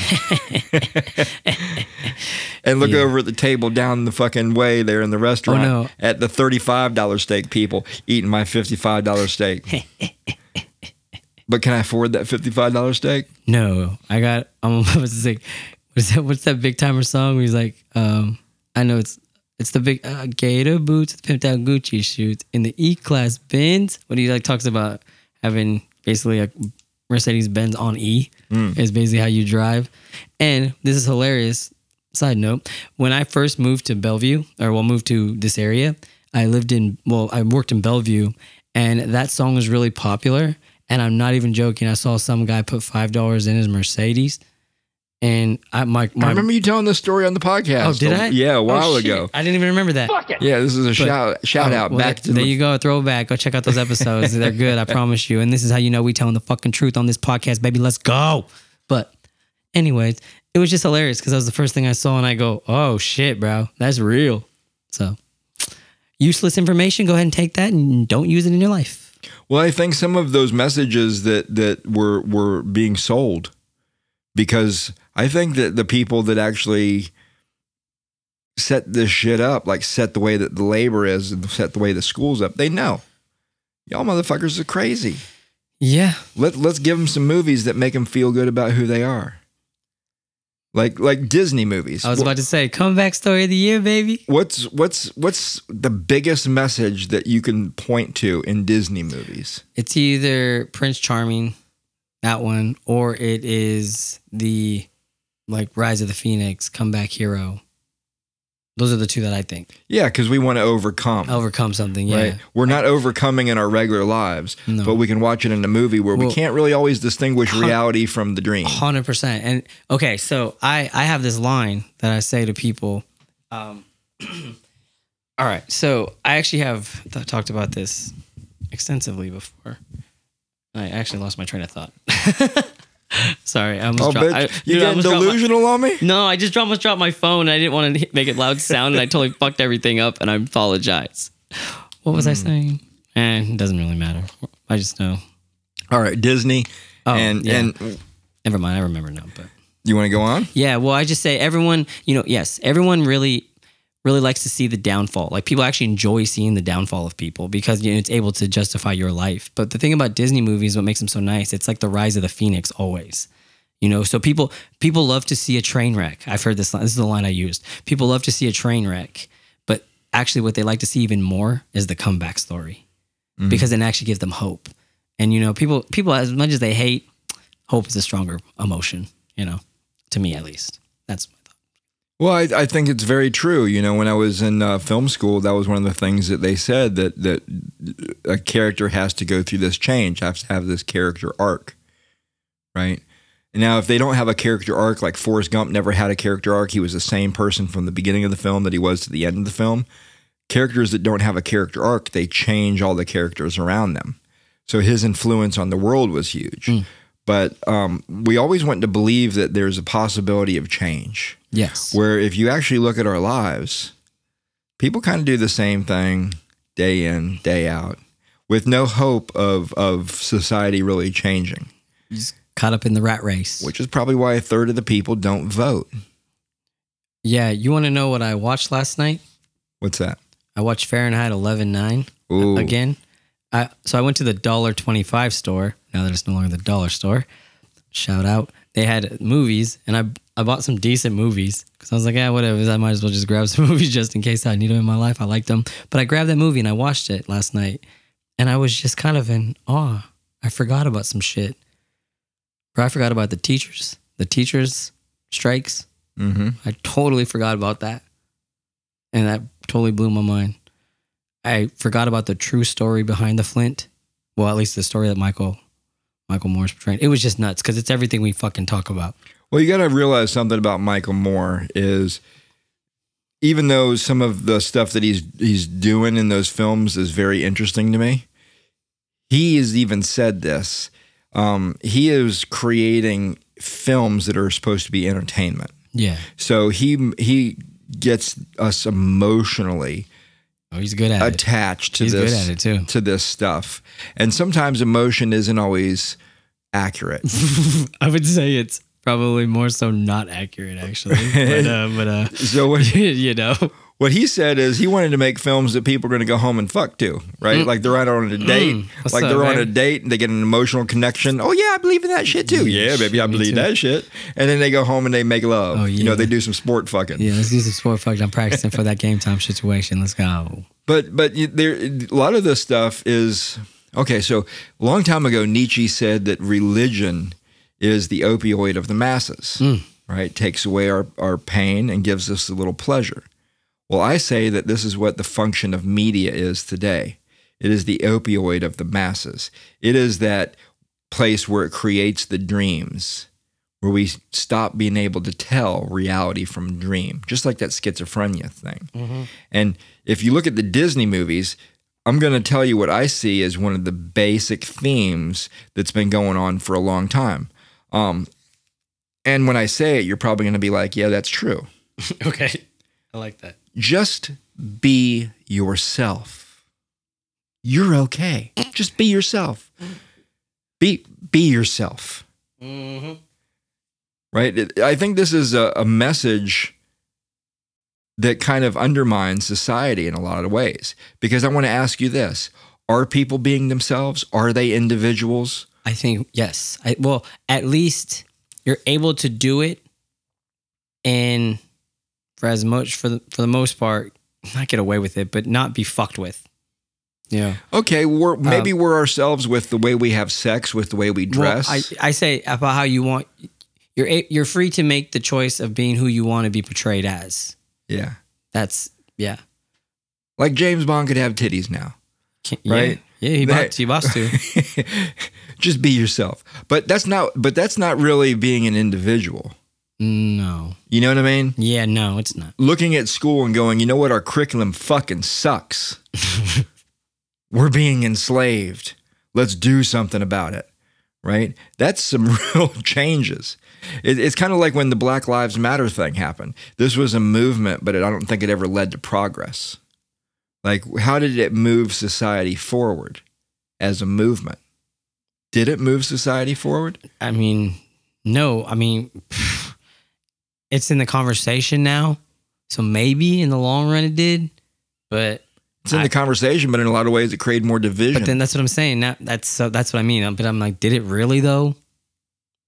and look Yeah. over at the table down the fucking way there in the restaurant Oh, no. at the $35 steak people eating my $55 steak. [laughs] but can I afford that $55 steak? No, I got. I'm [laughs] about to say, what's that? What's that big timer song? He's like, um, I know it's it's the big uh, Gator boots, pimped out Gucci shoes in the E class Benz. When he like talks about having basically a Mercedes Benz on E is basically how you drive. And this is hilarious. Side note: When I first moved to Bellevue, or well, moved to this area, I lived in well, I worked in Bellevue, and that song was really popular. And I'm not even joking. I saw some guy put five dollars in his Mercedes, and I my, my I remember you telling this story on the podcast. Oh, did oh, I? Yeah, a Oh, while shit. ago. I didn't even remember that. Fuck it. Yeah, this is a shout shout Oh, out well, back that- to there the you go, throwback. Go check out those [laughs] episodes. They're good, I promise you. And this is how you know we telling the fucking truth on this podcast, baby. Let's go. But, anyways, it was just hilarious because that was the first thing I saw, and I go, "Oh shit, bro, that's real." So, useless information. Go ahead and take that and don't use it in your life. Well, I think some of those messages that that were were being sold because I think that the people that actually set this shit up, like set the way that the labor is and set the way the school's up, they know. Y'all motherfuckers are crazy. Yeah, Let let's give them some movies that make them feel good about who they are. Like like Disney movies. I was about to say comeback story of the year, baby. What's what's what's the biggest message that you can point to in Disney movies? It's either Prince Charming, that one, or it is the like Rise of the Phoenix, Comeback Hero. Those are the two that I think Yeah, because we want to overcome. overcome something. Yeah, Right. We're not overcoming in our regular lives, No. but we can watch it in a movie where we can't really always distinguish reality from the dream. hundred percent. And okay, so I I have this line that I say to people. Um, [clears throat] all right, so I actually have th- talked about this extensively before. I actually lost my train of thought. [laughs] [laughs] Sorry, I almost Oh, dropped. bitch. I, you dude, getting almost dropped my- delusional on me? No, I just almost dropped my phone. And I didn't want to [laughs] make it loud sound, and I totally fucked everything up. And I apologize. What was I Hmm. saying? And it doesn't really matter. I just know. All right, Disney. Oh, and yeah. and Never mind. I remember now. But you want to go on? yeah, well, I just say everyone. You know, yes, everyone really, really likes to see the downfall. Like people actually enjoy seeing the downfall of people because you know it's able to justify your life. But the thing about Disney movies, what makes them so nice, it's like the rise of the phoenix always. You know, so people people love to see a train wreck. I've heard this line. This is the line I used. People love to see a train wreck, but actually, what they like to see even more is the comeback story, mm-hmm. because it actually gives them hope. And you know, people people as much as they hate, hope is a stronger emotion. You know, to me at least. That's. Well, I, I think it's very true. You know, when I was in uh, film school, that was one of the things that they said that that a character has to go through this change, has to have this character arc, right? And now, if they don't have a character arc, like Forrest Gump never had a character arc, he was the same person from the beginning of the film that he was to the end of the film. Characters that don't have a character arc, they change all the characters around them. So his influence on the world was huge. But um, we always want to believe that there's a possibility of change Yes. where if you actually look at our lives, people kind of do the same thing day in, day out, with no hope of of society really changing. Caught up in the rat race. Which is probably why a third of the people don't vote. yeah, you want to know what I watched last night? What's that? I watched Fahrenheit 11.9 Ooh. again. I, so I went to the dollar twenty five store. Now that it's no longer the dollar store. Shout out. They had movies, and I I bought some decent movies because I was like, yeah, whatever. I might as well just grab some [laughs] movies just in case I need them in my life. I liked them, but I grabbed that movie and I watched it last night, and I was just kind of in awe. I forgot about some shit. Bro, I forgot about the teachers, the teachers strikes. Mm-hmm. I totally forgot about that. And that totally blew my mind. I forgot about the true story behind the Flint. Well, at least the story that Michael Michael Moore's portraying. It was just nuts because it's everything we fucking talk about. Well, you got to realize something about Michael Moore is even though some of the stuff that he's he's doing in those films is very interesting to me, he has even said this. Um, he is creating films that are supposed to be entertainment. Yeah. So he he gets us emotionally Oh, he's good at it. attached to He's good this at it, too. to this stuff. And sometimes emotion isn't always accurate. [laughs] I would say it's probably more so not accurate, actually. [laughs] But, uh, but uh, so what [laughs] you know, what he said is he wanted to make films that people are going to go home and fuck to, right? Like they're out on a date, Mm. Like up, they're on a date and they get an emotional connection. Oh yeah, I believe in that shit too. Yeah, baby, I believe that shit. And then they go home and they make love. Oh, You know, they do some sport fucking. yeah, let's do some sport fucking. I'm practicing for that game time situation. Let's go. But but there a lot of this stuff is okay. So a long time ago, Nietzsche said that religion is the opioid of the masses. Right, takes away our our pain and gives us a little pleasure. Well, I say that this is what the function of media is today. It is the opioid of the masses. It is that place where it creates the dreams, where we stop being able to tell reality from dream, just like that schizophrenia thing. And if you look at the Disney movies, I'm going to tell you what I see as one of the basic themes that's been going on for a long time. Um, and when I say it, you're probably going to be like, yeah, that's true. [laughs] Okay, I like that. Just be yourself. You're okay. Just be yourself. Be be yourself. Mm-hmm. Right? I think this is a, a message that kind of undermines society in a lot of ways. Because I want to ask you this Are people being themselves? Are they individuals? I think yes. I, well, at least you're able to do it, and for as much for the for the most part, not get away with it, but not be fucked with. Yeah. Okay, we're, um, maybe we're ourselves with the way we have sex, with the way we dress. Well, I, I say about how you want. You're you're free to make the choice of being who you want to be portrayed as. yeah. That's yeah. Like James Bond could have titties now. Can- Right. Yeah, yeah he That- bought he bought to. [laughs] just be yourself. But that's not but that's not really being an individual. No. You know what I mean? Yeah, no, it's not. Looking at school and going, "You know what? Our curriculum fucking sucks. [laughs] We're being enslaved. Let's do something about it." Right? That's some [laughs] real changes. It, it's kind of like when the Black Lives Matter thing happened. This was a movement, but it, I don't think it ever led to progress. Like, how did it move society forward as a movement? Did it move society forward? I mean, no. I mean, [laughs] it's in the conversation now, so maybe in the long run it did, but It's in the conversation, but in a lot of ways, it created more division. but then that's what I'm saying. That, that's so that's what I mean. But I'm like, did it really though?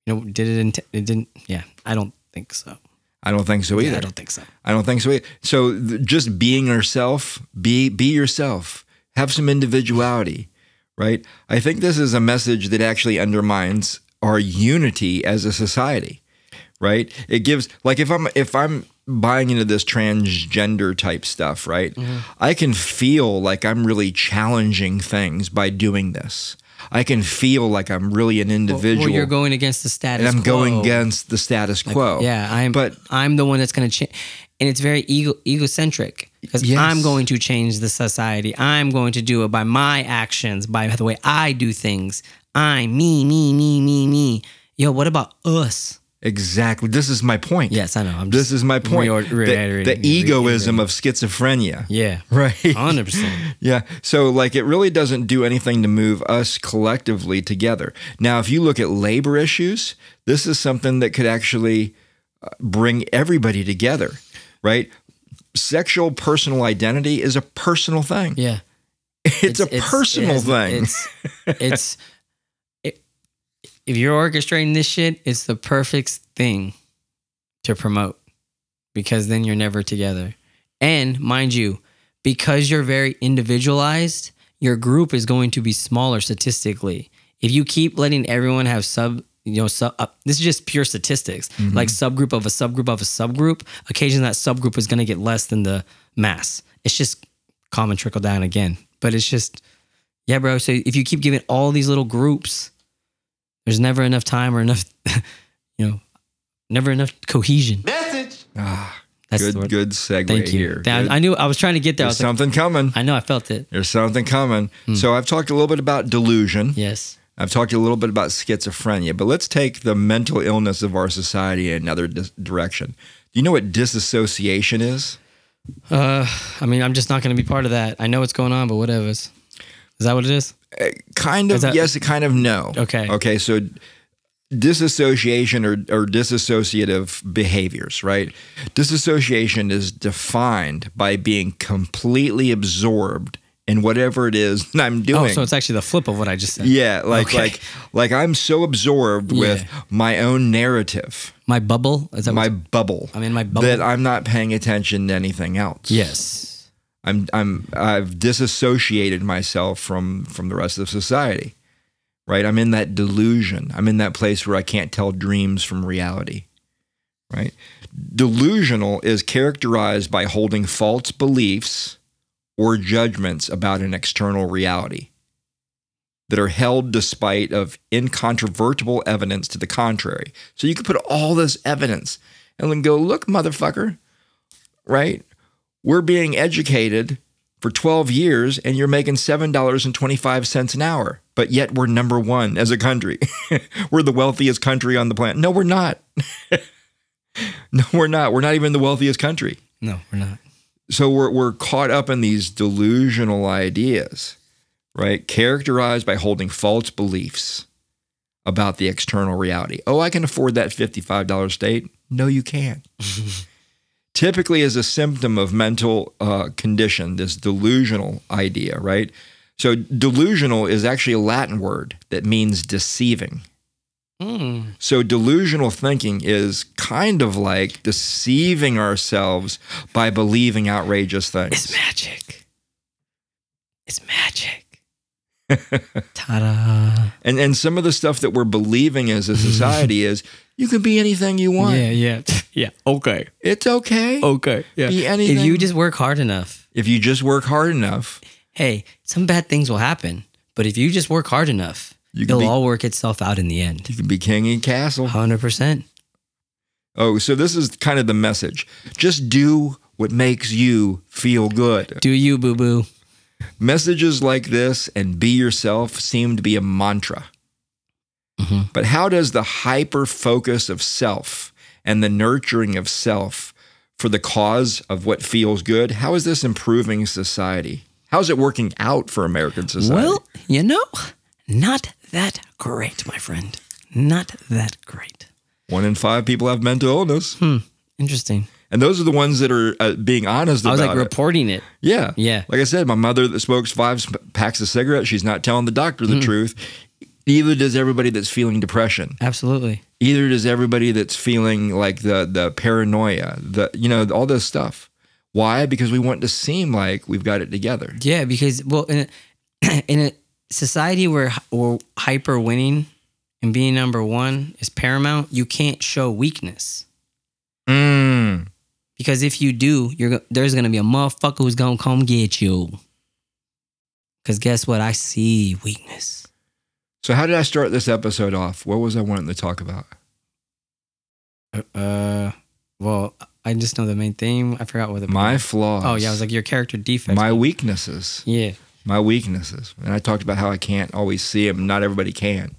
You know, did it? Int- it didn't. Yeah, I don't think so. I don't think so either. Yeah, I don't think so. I don't think so either. So th- just being yourself, be be yourself. Have some individuality, right? I think this is a message that actually undermines our unity as a society, right? It gives like if I'm if I'm buying into this transgender type stuff, right? Mm-hmm. I can feel like I'm really challenging things by doing this. I can feel like I'm really an individual. well, you're going against the status. and I'm quo. going against the status quo. Yeah, I'm. But But I'm the one that's going to change, and it's very ego egocentric because Yes. I'm going to change the society. I'm going to do it by my actions, by the way I do things. I'm me, me, me, me, me. Yo, what about us? Exactly. This is my point. Yes, I know. I'm This is my point. reor- The- the, egoism of schizophrenia. Yeah, [laughs] Right. hundred percent. Yeah. So, like, it really doesn't do anything to move us collectively together. Now, if you look at labor issues, this is something that could actually uh, bring everybody together, right? Sexual personal identity is a personal thing. Yeah, It's, a personal it's- thing. It's it's it, [laughs] if you're orchestrating this shit, it's the perfect thing to promote because then you're never together. And mind you, because you're very individualized, your group is going to be smaller statistically. If you keep letting everyone have sub, you know, sub, uh, this is just pure statistics, like subgroup of a subgroup of a subgroup. Occasionally, that subgroup is going to get less than the mass. It's just common trickle down again. But it's just, yeah, bro. So if you keep giving all these little groups, there's never enough time or enough, [laughs] you know, never enough cohesion. Message. ah, That's good, good segue Thank you. here. That- Good. I knew I was trying to get there. There's was like, something coming. I know I felt it. There's something coming. Hmm. So I've talked a little bit about delusion. Yes. I've talked a little bit about schizophrenia, but let's take the mental illness of our society in another dis- direction. Do you know what disassociation is? Uh, I mean, I'm just not going to be part of that. I know what's going on, but whatever. Is that what it is? Uh, kind of that- yes, kind of no. Okay. Okay. So disassociation or, or disassociative behaviors, right? Disassociation is defined by being completely absorbed in whatever it is that [laughs] I'm oh, doing. Oh, so it's actually the flip of what I just said. yeah, like Okay. like like I'm so absorbed with my own narrative, My bubble. Is that my bubble. I'm in my bubble? that I'm not paying attention to anything else. Yes. I'm I'm I've disassociated myself from from the rest of society. Right? I'm in that delusion. I'm in that place where I can't tell dreams from reality. Right? Delusional is characterized by holding false beliefs or judgments about an external reality that are held despite of incontrovertible evidence to the contrary. So you could put all this evidence and then go, look, motherfucker, right? We're being educated for 12 years and you're making $7.25 an hour, but yet we're number one as a country. [laughs] we're the wealthiest country on the planet. No, we're not. [laughs] no, we're not. We're not even the wealthiest country. No, we're not. So we're, we're caught up in these delusional ideas, right? Characterized by holding false beliefs about the external reality. Oh, I can afford that $55 state. No, you can't. [laughs] Typically, is a symptom of mental uh, condition, this delusional idea, right? So, delusional is actually a Latin word that means deceiving. Mm. So delusional thinking is kind of like deceiving ourselves by believing outrageous things. It's magic. It's magic. [laughs] Ta-da. And and some of the stuff that we're believing as a society is you can be anything you want. Yeah, yeah, [laughs] yeah. Okay, It's okay. okay. Yeah. Be If you just work hard enough, if you just work hard enough, hey, some bad things will happen. But if you just work hard enough, You can it'll be- all work itself out in the end. you can be king and castle. Hundred percent. Oh, so this is kind of the message. Just do what makes you feel good. Do you, boo boo? Messages like this and be yourself seem to be a mantra. Mhm. But how does the hyper focus of self and the nurturing of self for the cause of what feels good, how is this improving society? How's it working out for American society? Well, you know, not that great, my friend. Not that great. one in five people have mental illness. Interesting. And those are the ones that are uh, being honest about. I was like it. reporting it. Yeah. Yeah. Like I said, my mother that smokes five packs of cigarettes, she's not telling the doctor Hmm. the truth. Either does everybody that's feeling depression. Absolutely. Either does everybody that's feeling like the the paranoia, the you know, all this stuff. Why? Because we want to seem like we've got it together. Yeah, because well, in a, [clears throat] in a society where where hyper winning and being number one is paramount, you can't show weakness Mm. because if you do, you're there's gonna be a motherfucker who's gonna come get you. Because guess what? I see weakness. So how did I start this episode off? What was I wanting to talk about? Uh, well, I just know the main theme. I forgot what the My flaws. Oh yeah, I was like your character defects. my weaknesses. yeah. my weaknesses. And I talked about how I can't always see them. Not everybody can,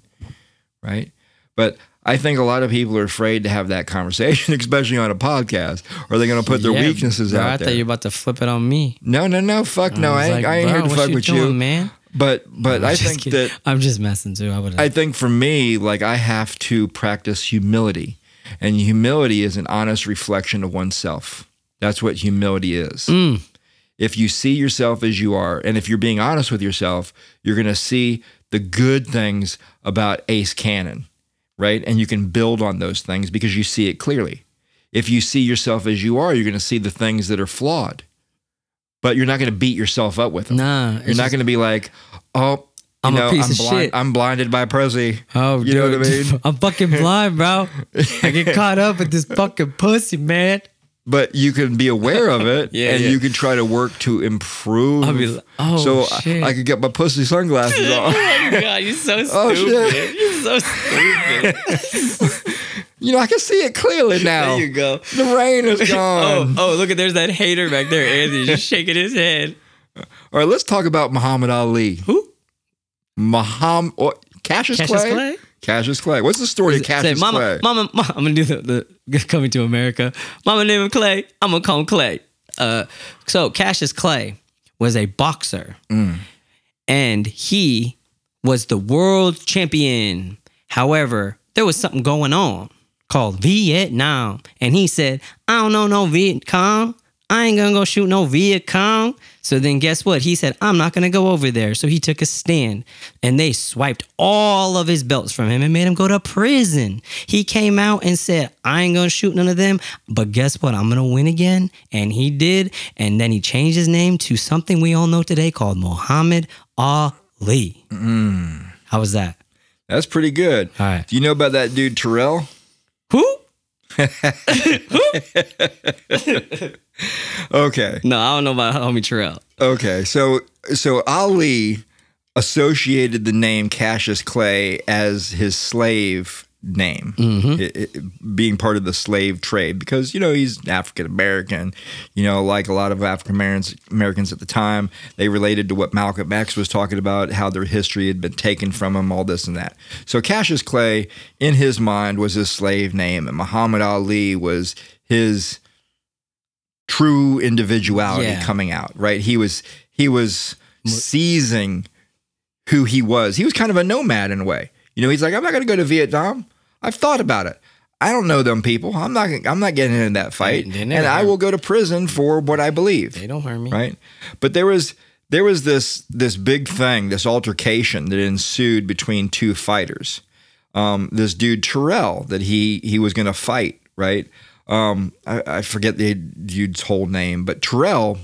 right? But I think a lot of people are afraid to have that conversation, [laughs] especially on a podcast. Are they're going to put their Yeah, weaknesses bro, I out thought there. you were about to flip it on me. no, no, no, fuck no. was I ain't, like, I ain't here to fuck you with doing, you, man. But but I'm I think kidding. that I'm just messing too. I would. I think for me, like I have to practice humility, and humility is an honest reflection of oneself. That's what humility is. Mm. If you see yourself as you are, and if you're being honest with yourself, you're going to see the good things about Ace Cannon, right? And you can build on those things because you see it clearly. If you see yourself as you are, you're going to see the things that are flawed, but you're not going to beat yourself up with them. Nah, You're not going to be like, oh, I'm a piece I'm of blind, shit. I'm blinded by pussy. Oh, you know what I mean? [laughs] I'm fucking blind, bro. I get [laughs] caught up with this fucking pussy, man. But you can be aware of it, [laughs] Yeah, and yeah. you can try to work to improve. I'll be like, oh, so I- shit. I, could get my pussy sunglasses on. Oh my God, you're so stupid. Oh, shit. You're so stupid. You know, I can see it clearly now. there you go. The rain is [laughs] Oh, gone. oh, oh, look at there's that hater back there, Anthony, just [laughs] shaking his head. All right, let's talk about Muhammad Ali. Who? Muhammad or Cassius, Cassius Clay? Clay? Cassius Clay. What's the story of Say, Cassius mama, Clay? mama, mama, I'm gonna do the, the [laughs] coming to America. Mama name him Clay. I'm gonna call him Clay. Uh, so Cassius Clay was a boxer, and he was the world champion. However, there was something going on called Vietnam, and he said, "I don't know no Viet Cong. I ain't gonna go shoot no Viet Cong." So then, guess what? He said, "I'm not gonna go over there." So he took a stand, and they swiped all of his belts from him and made him go to prison. He came out and said, "I ain't gonna shoot none of them, but guess what? I'm gonna win again." And he did, and then he changed his name to something we all know today called Muhammad Ali. Mm-hmm. How was that? That's pretty good. All right. Do you know about that dude Terrell? [laughs] Okay. No, I don't know about homie Terrell. Okay. So so Ali associated the name Cassius Clay as his slave name, mm-hmm. it- it- being part of the slave trade because you know he's African American. You know, like a lot of African Americans Americans at the time, they related to what Malcolm X was talking about, how their history had been taken from them, all this and that. So Cassius Clay, in his mind, was his slave name, and Muhammad Ali was his true individuality Yeah. coming out. Right? He was he was seizing who he was. He was kind of a nomad in a way. You know, he's like, I'm not going to go to Vietnam. I've thought about it. I don't know them people. I'm not. I'm not getting into that fight, and I will go to prison for what I believe. They don't hurt me. Right? But there was there was this this big thing, this altercation that ensued between two fighters. Um, this dude Terrell that he he was going to fight. Right? Um, I, I forget the dude's whole name, but Terrell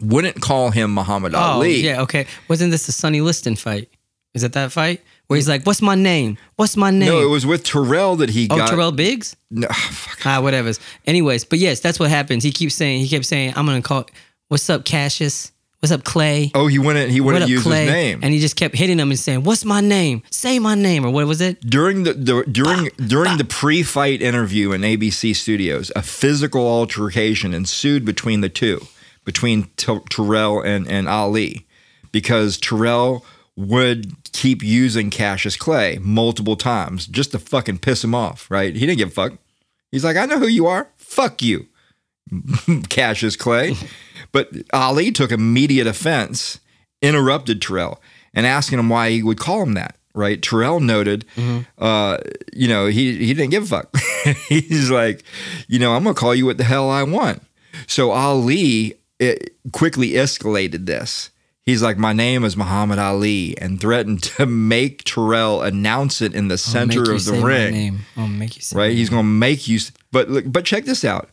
wouldn't call him Muhammad Oh, Ali. yeah, okay. Wasn't this the Sonny Liston fight? Is it that fight where he's like, "What's my name? What's my name?" No, it was with Terrell that he got. oh, got. Terrell Biggs. No, [laughs] fuck. Ah, whatever. Anyways, but yes, that's what happens. He keeps saying, he kept saying, "I'm gonna call. What's up, Cassius? What's up, Clay? Oh, he wouldn't. He wouldn't use Clay?" his name. And he just kept hitting him and saying, "What's my name? Say my name." Or what was it? during the, the during during the pre-fight interview in ABC Studios, a physical altercation ensued between the two, between T- Terrell and and Ali, because Terrell would keep using Cassius Clay multiple times just to fucking piss him off. Right? He didn't give a fuck. He's like, I know who you are. Fuck you, [laughs] Cassius Clay. [laughs] But Ali took immediate offense, interrupted Terrell, and asking him why he would call him that. Right? Terrell noted, uh, you know, he he didn't give a fuck. [laughs] He's like, you know, I'm gonna call you what the hell I want. So Ali quickly escalated this. He's like, my name is Muhammad Ali, and threatened to make Terrell announce it in the center of the ring name. I'll make you say right? He's to make you. But look, but check this out.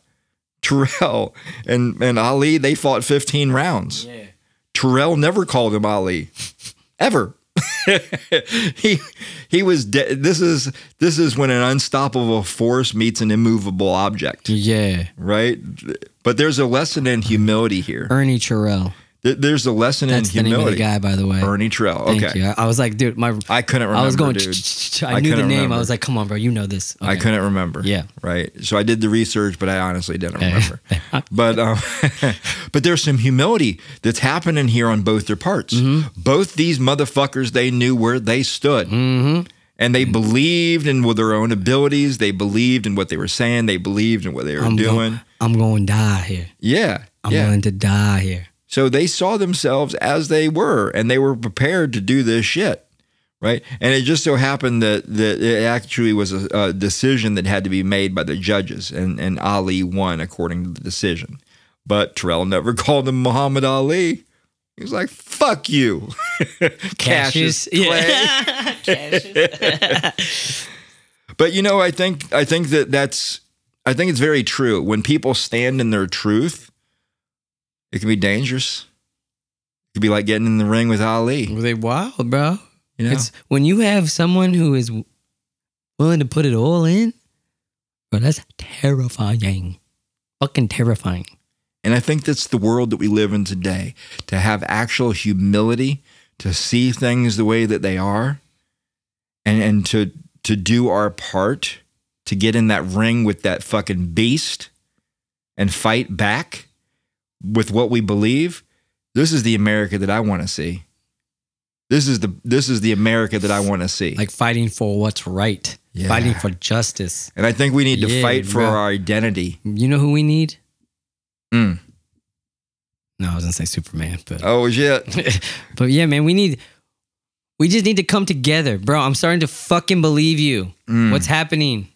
Terrell and and Ali they fought 15 rounds. Yeah. Terrell never called him Ali, ever. [laughs] he he was. De- this is this is when an unstoppable force meets an immovable object, Yeah. right? But there's a lesson in humility here. Ernie Terrell. Th- There's a lesson That's in the name of the guy, by the way. Ernie Terrell. Thank Okay, you. I, was like, dude, my. I couldn't remember. I was going. dude. I I knew the name. remember. I was like, come on, bro, you know this. I couldn't remember. Yeah. Right. So I did the research, but I honestly didn't [laughs] remember. but um, [laughs] but there's some humility that's happening here on both their parts. Mm-hmm. Both these motherfuckers, they knew where they stood. Mm-hmm. And they believed in with their own abilities. They believed in what they were saying. They believed in what they were I'm doing. Going, I'm going to die here. yeah. I'm yeah. willing to die here. So they saw themselves as they were, and they were prepared to do this shit, right? And it just so happened that that it actually was a, a decision that had to be made by the judges, and and Ali won according to the decision. But Terrell never [laughs] called him Muhammad Ali. He was like, "Fuck you, [laughs] Cassius Clay." [laughs] Yeah. But you know, I think I think that that's I think it's very true. When people stand in their truth, it can be dangerous. It could be like getting in the ring with Ali. Were they wild, bro. You know, It's when you have someone who is willing to put it all in, bro. That's terrifying. Fucking terrifying. and I think that's the world that we live in today. To have actual humility, to see things the way that they are, and and to to do our part, to get in that ring with that fucking beast, and fight back with what we believe. This is the America that I want to see. This is the this is the America that I want to see. Like fighting for what's right, Yeah. fighting for justice. and I think we need to Yeah, fight for bro. our identity. You know who we need? Mm. No, I was gonna say Superman, but Oh shit. [laughs] but yeah, man, we need. We just need to come together, bro. I'm starting to fucking believe you. Mm. What's happening?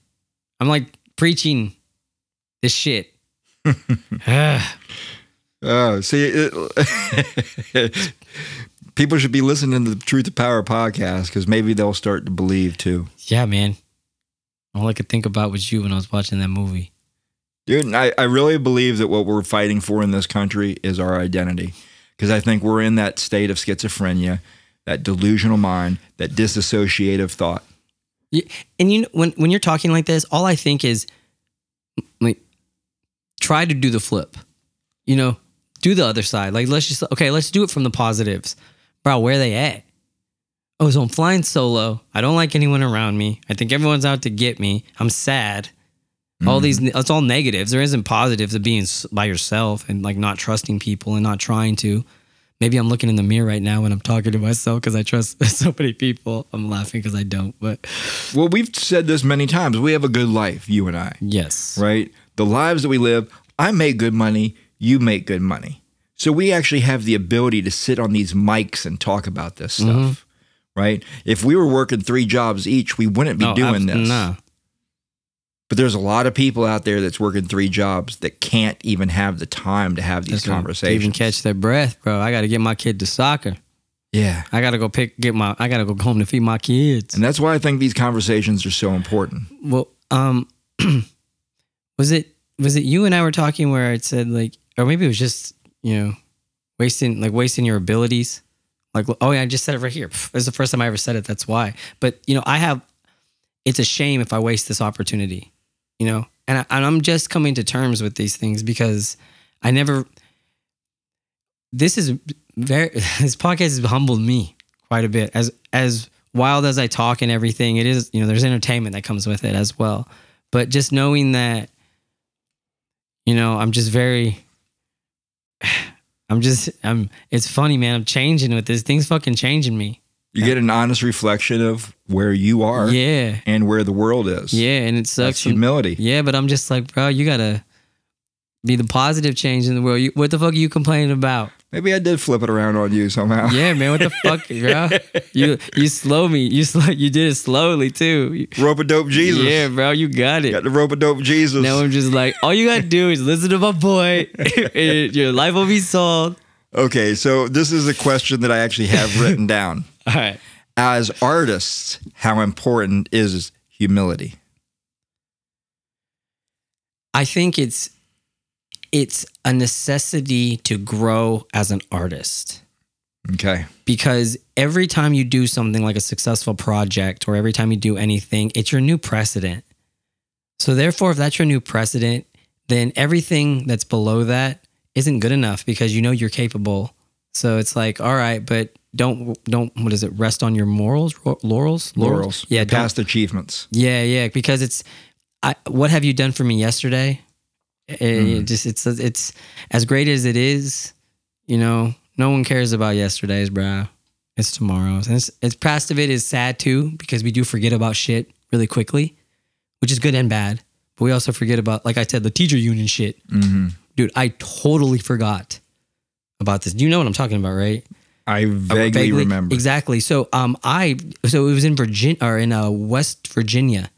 I'm like preaching this shit. [laughs] Oh, see, it, [laughs] people should be listening to the Truth to Power podcast because maybe they'll start to believe too. yeah, man. All I could think about was you when I was watching that movie. Dude, I, I really believe that what we're fighting for in this country is our identity. Because I think we're in that state of schizophrenia, that delusional mind, that disassociative thought. Yeah, and you know, when when you're talking like this, all I think is like try to do the flip. You know, do the other side. Like let's just okay, let's do it from the positives. Bro, where they at? Oh, so I'm flying solo. I don't like anyone around me. I think everyone's out to get me. I'm sad. All mm-hmm. these, it's all negatives. There isn't positives of being by yourself and like not trusting people and not trying to. Maybe I'm looking in the mirror right now when I'm talking to myself because I trust [laughs] so many people. I'm laughing because I don't, but Well, we've said this many times. We have a good life, you and I, yes. right? The lives that we live, I make good money, you make good money. So we actually have the ability to sit on these mics and talk about this stuff, Mm-hmm. right? If we were working three jobs each, we wouldn't be No, doing abs- this. Nah. But there's a lot of people out there that's working three jobs that can't even have the time to have these That's conversations. Even catch their breath, bro. I got to get my kid to soccer. yeah. I got to go pick, get my, I got to go home to feed my kids. And that's why I think these conversations are so important. Well, um, [clears throat] was it, was it you and I were talking where it said like, or maybe it was just, you know, wasting, like wasting your abilities. Like, oh yeah, I just said it right here. Is the first time I ever said it. That's why. But you know, I have, it's a shame if I waste this opportunity, you know, and, I, and I'm just coming to terms with these things because I never, this is very, [laughs] this podcast has humbled me quite a bit as, as wild as I talk and everything. It is, you know, there's entertainment that comes with it as well. But just knowing that, you know, I'm just very, I'm just, I'm, it's funny, man. I'm changing with this. Things fucking changing me. You get an honest reflection of where you are Yeah. and where the world is. Yeah. And it That's sucks. humility. Yeah. But I'm just like, bro, you gotta be the positive change in the world. You, what the fuck are you complaining about? Maybe I did flip it around on you somehow. Yeah, man. What the [laughs] fuck, bro? You, you slow me. You slow, you did it slowly too. Rope a dope Jesus. Yeah, bro. You got it. Got the rope a dope Jesus. Now I'm just like, all you gotta do is listen to my boy. [laughs] and your life will be solved. Okay, so this is a question that I actually have [laughs] written down. All right. As artists, how important is humility? I think it's it's a necessity to grow as an artist Okay. because every time you do something like a successful project or every time you do anything, it's your new precedent. So therefore, if that's your new precedent, then everything that's below that isn't good enough because you know you're capable. So it's like, all right, but don't don't what is it? Rest on your morals, laurels, Laurels. Yeah, Past achievements. Yeah, yeah, because it's I what have you done for me yesterday? It, it just it's it's as great as it is, you know, no one cares about yesterday's, bro. It's tomorrow's. And it's, it's past of it is sad too because we do forget about shit really quickly, which is good and bad. But we also forget about like I said the teacher union shit. Mm-hmm. Dude, I totally forgot about this. You know what I'm talking about, right? I vaguely, remember. Exactly. So um I so it was in Virginia or in uh West Virginia.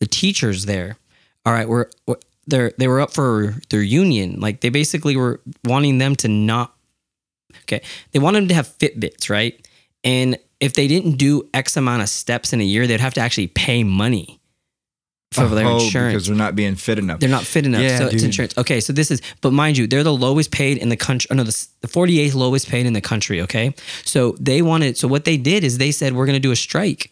The teachers there, all right, were were- they're they were up for their union. Like they basically were wanting them to not okay. They wanted them to have Fitbits, right? And if they didn't do X amount of steps in a year, they'd have to actually pay money for their Oh, insurance. because they're not being fit enough. They're not fit enough. Yeah, so it's insurance. Okay, so this is, but mind you, they're the lowest paid in the country. Oh, no, the, the 48th lowest paid in the country. Okay, so they wanted. So what they did is they said we're going to do a strike,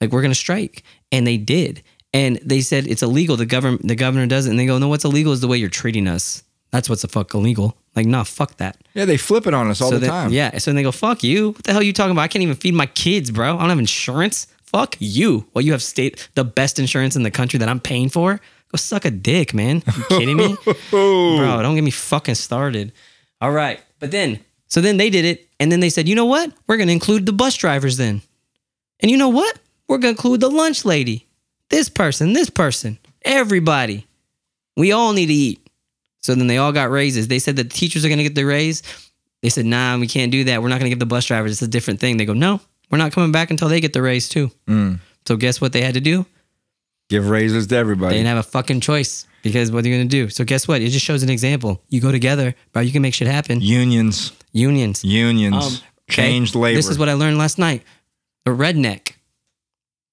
like we're going to strike, and they did. And they said it's illegal. The government, the governor does it, and they go, no, what's illegal is the way you're treating us. That's what's the fuck illegal. Like, nah, fuck that. yeah, they flip it on us all so the they- time. Yeah. So then they go, fuck you. What the hell are you talking about? I can't even feed my kids, bro. I don't have insurance. Fuck you. Well, you have state the best insurance in the country that I'm paying for. Go suck a dick, man. Are you kidding me? [laughs] Oh. bro, don't get me fucking started. All right. But then So then they did it, and then they said, you know what? We're gonna include the bus drivers then. And you know what? We're gonna include the lunch lady, this person, this person, everybody. We all need to eat. So then they all got raises. They said that the teachers are gonna get the raise. They said, nah, we can't do that. We're not gonna give the bus drivers. It's a different thing. They go, no, we're not coming back until they get the raise too. Mm. So guess what they had to do? Give raises to everybody. They didn't have a fucking choice because what are you gonna do? So guess what? It just shows an example. You go together, bro. You can make shit happen. Unions, Unions. unions, Um, okay, changed labor. This is what I learned last night. The redneck.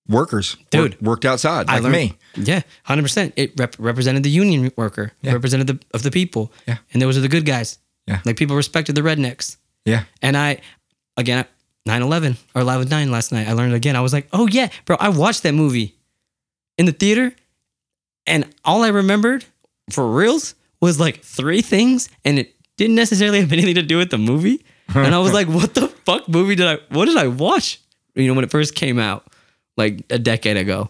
Workers, Dude. work- worked outside I learned, me. Yeah, hundred percent. It rep- represented the union worker. Yeah. Represented the of the people. Yeah. and those are the good guys. Yeah. like people respected the rednecks. Yeah, And I, again, 9-11 or 11-9 last night. I learned again. I was like, oh yeah, bro. I watched that movie in the theater, and all I remembered for reals was like three things, and it didn't necessarily have anything to do with the movie. [laughs] And I was like, what the fuck movie did I? What did I watch? You know, when it first came out, like a decade ago.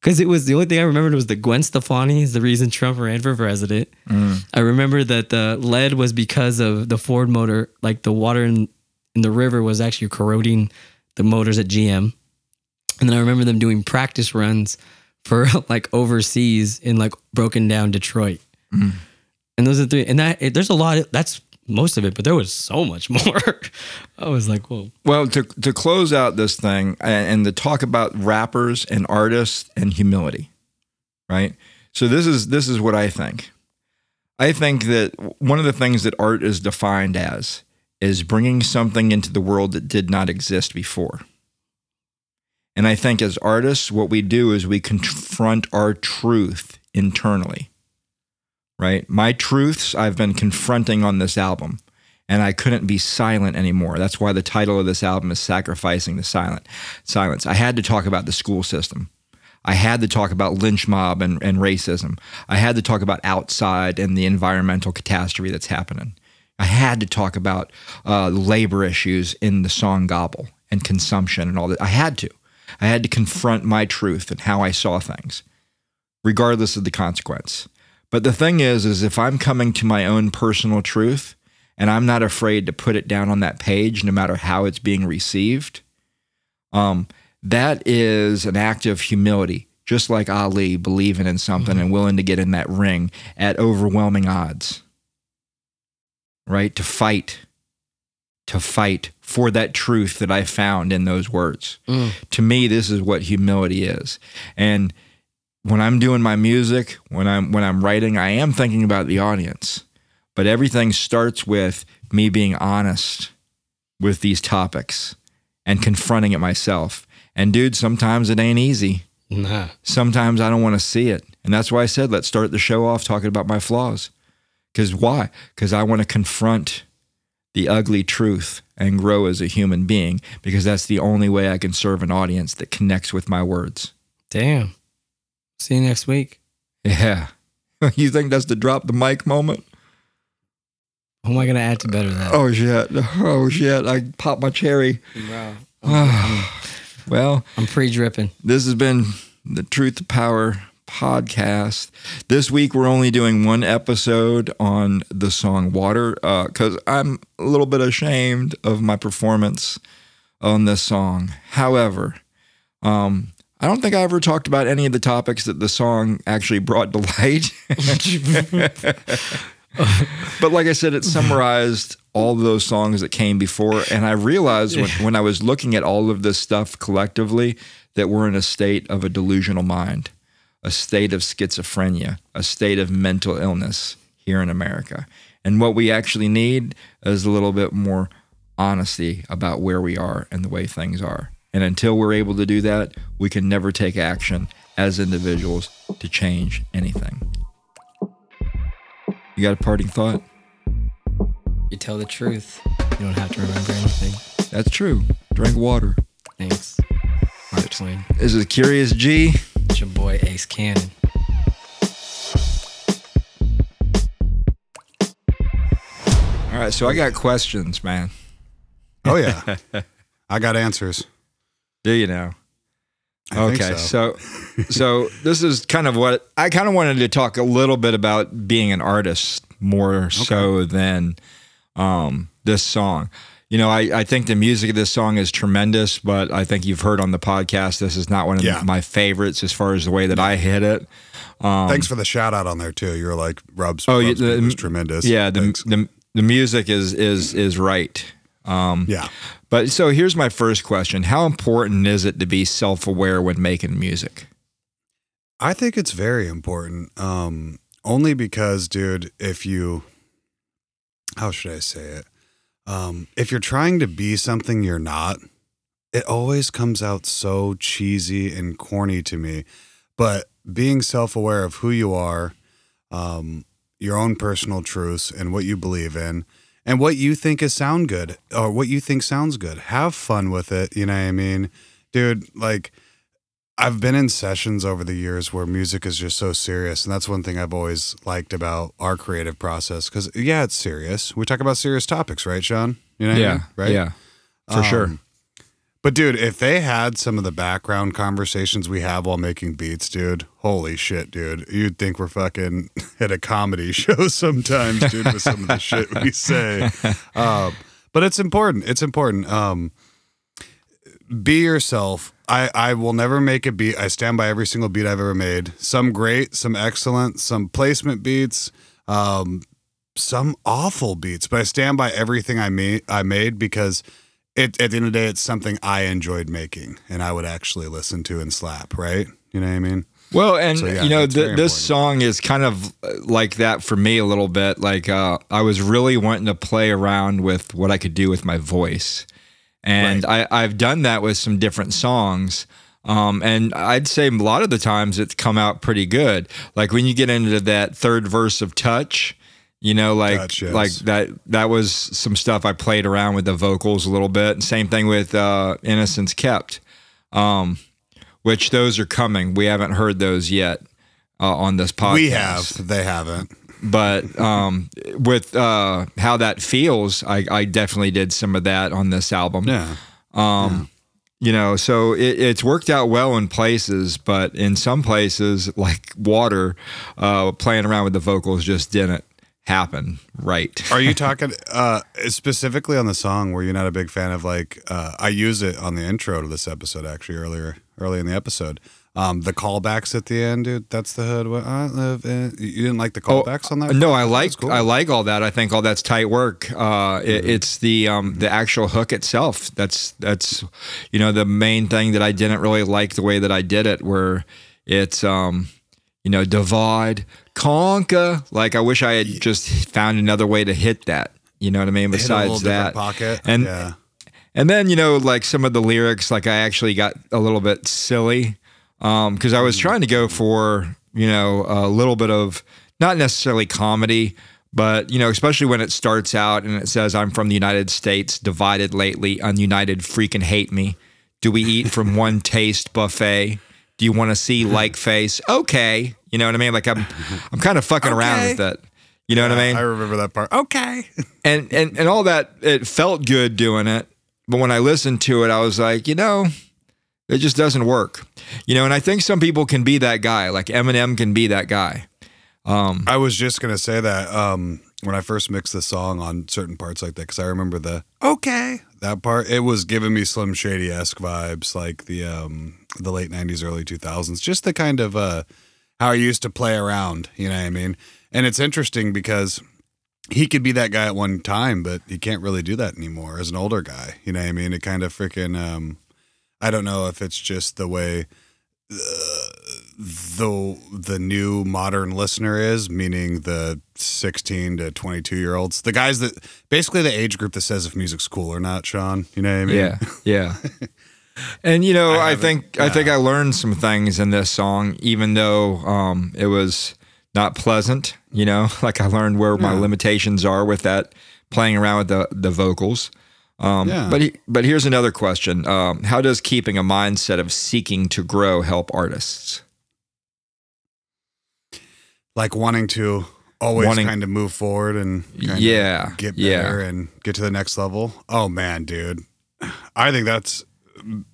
Because it was the only thing I remembered was the Gwen Stefani is the reason Trump ran for president. Mm. I remember that the lead was because of the Ford motor, like the water in, in the river was actually corroding the motors at GM. And then I remember them doing practice runs for [laughs] like overseas in like broken down Detroit. Mm. And those are three. And that it, there's a lot. Of, that's most of it, but there was so much [laughs] more. I was like, whoa. Well, to to close out this thing and, and to talk about rappers and artists and humility, right? So this is this is what I think. I think that one of the things that art is defined as is bringing something into the world that did not exist before. And I think as artists, what we do is we confront our truth internally, right? My truths I've been confronting on this album and I couldn't be silent anymore. That's why the title of this album is Sacrificing the Silent Silence. I had to talk about the school system. I had to talk about lynch mob and, and racism. I had to talk about outside and the environmental catastrophe that's happening. I had to talk about uh, labor issues in the song Gobble and consumption and all that. I had to. I had to confront my truth and how I saw things, regardless of the consequence. But the thing is, is if I'm coming to my own personal truth and I'm not afraid to put it down on that page, no matter how it's being received, um, that is an act of humility, just like Ali believing in something and willing to get in that ring at overwhelming odds, right? To fight, to fight for that truth that I found in those words. To me, this is what humility is. And when I'm doing my music, when I'm when I'm writing, I am thinking about the audience. But everything starts with me being honest with these topics and confronting it myself. And dude, sometimes it ain't easy. Nah. Sometimes I don't want to see it. And that's why I said let's start the show off talking about my flaws. Cuz why? Cuz I want to confront the ugly truth and grow as a human being because that's the only way I can serve an audience that connects with my words. Damn. See you next week. Yeah. [laughs] you think that's the drop the mic moment? Who am I gonna add to better that? Oh shit. Oh shit. I popped my cherry. bro. [sighs] Well, I'm pre-dripping. this has been the Truth to Power podcast. This week we're only doing one episode on the song Water because I'm a little bit ashamed of my performance on this song. However, um, I don't think I ever talked about any of the topics that the song actually brought to [laughs] light. but like I said, it summarized all those songs that came before. And I realized when, when I was looking at all of this stuff collectively that we're in a state of a delusional mind, a state of schizophrenia, a state of mental illness here in America. And what we actually need is a little bit more honesty about where we are and the way things are. And until we're able to do that, we can never take action as individuals to change anything. You got a parting thought? You tell the truth. You don't have to remember anything. That's true. Drink water. Thanks. Mark Twain. This is Kyrios G. It's your boy Ace Cannon. All right, so I got questions, man. Oh yeah, [laughs] I got answers. Do you know? I okay, so. so so [laughs] this is kind of what I kind of wanted to talk a little bit about being an artist more so than um, this song. You know, I, I think the music of this song is tremendous, but I think you've heard on the podcast this is not one of Yeah. my favorites as far as the way that I hit it. Thanks for the shout out on there too. You're like Rob's. Oh, Rob's the- was tremendous. Yeah, the, the the music is is is right. Um, yeah. But so here's my first question: How important is it to be self aware when making music? I think it's very important. Um, only because, dude, if you, how should I say it? Um, if you're trying to be something you're not, it always comes out so cheesy and corny to me. But being self aware of who you are, um, your own personal truths, and what you believe in, and what you think is sound good or what you think sounds good, have fun with it. You know what I mean? Dude, like, I've been in sessions over the years where music is just so serious, and that's one thing I've always liked about our creative process. Because yeah, it's serious. We talk about serious topics, right, Sean? You know, what I yeah, mean? right? Yeah, for sure. Um, But dude, if they had some of the background conversations we have while making beats, dude, holy shit, dude, you'd think we're fucking [laughs] at a comedy [laughs] show sometimes, dude, with some of the shit we say. Um, but it's important. It's important. Um, be yourself. I, I will never make a beat. I stand by every single beat I've ever made. Some great, some excellent, some placement beats, um, some awful beats. But I stand by everything I made. I made because it at the end of the day, it's something I enjoyed making, and I would actually listen to and slap. Right? You know what I mean? Well, and So, yeah, you know, th- this song is kind of uh, like that for me a little bit. Like uh, I was really wanting to play around with what I could do with my voice, and I, I've done that with some different songs. Um, and I'd say a lot of the times it's come out pretty good. Like when you get into that third verse of "Touch," you know, like yes. like that. That was some stuff I played around with the vocals a little bit. And same thing with uh, "Innocence Kept." Um, which those are coming. We haven't heard those yet uh, on this podcast. We have. They haven't. but um, with uh, how that feels, I, I definitely did some of that on this album. Yeah. Um, You know, so it, it's worked out well in places, but in some places, like water, uh, playing around with the vocals just didn't happen right. Are you [laughs] talking uh, specifically on the song? Were you not a big fan of like? Uh, I use it on the intro to this episode actually earlier, early in the episode. Um, the callbacks at the end, dude. That's the hood. Where I live. In. You didn't like the callbacks on that? Oh, No, part? I like cool. I like all that. I think all that's tight work. Uh, it, it's the um, the actual hook itself. That's that's you know the main thing that I didn't really like the way that I did it. Where it's um, you know divide conquer. Like I wish I had just found another way to hit that. You know what I mean? Besides that, pocket. and yeah. and then you know, like some of the lyrics, like I actually got a little bit silly um, because I was trying to go for you know a little bit of not necessarily comedy, but you know, especially when it starts out and it says, "I'm from the United States, divided lately, ununited, freaking hate me." Do we eat from [laughs] one taste buffet? Do you want to see [laughs] like face? Okay, you know what I mean. Like I'm, I'm kind of fucking around with that. You know what I mean? I remember that part. Okay. [laughs] and and and all that it felt good doing it but when i listened to it i was like you know it just doesn't work you know and i think some people can be that guy like eminem can be that guy um I was just gonna say that um, when I first mixed the song on certain parts like that, because I remember the okay that part. It was giving me Slim Shady esque vibes, like the um, the late '90s, early 2000s. Just the kind of uh, how I used to play around. You know what I mean? And it's interesting because he could be that guy at one time, but he can't really do that anymore as an older guy. You know what I mean? It kind of freaking. Um, I don't know if it's just the way the the new modern listener is, meaning the 16 to 22 year olds, the guys that basically the age group that says if music's cool or not, Sean. You know what I mean? yeah yeah [laughs] and you know I i, think i think i learned some things in this song even though um it was not pleasant you know [laughs] like i learned where my limitations are with that playing around with the the vocals um, Yeah. But he, but here's another question: um, How does keeping a mindset of seeking to grow help artists? Like wanting to always Wanting- kind of move forward and kind Yeah, of get yeah. and get to the next level. Oh man, dude. I think that's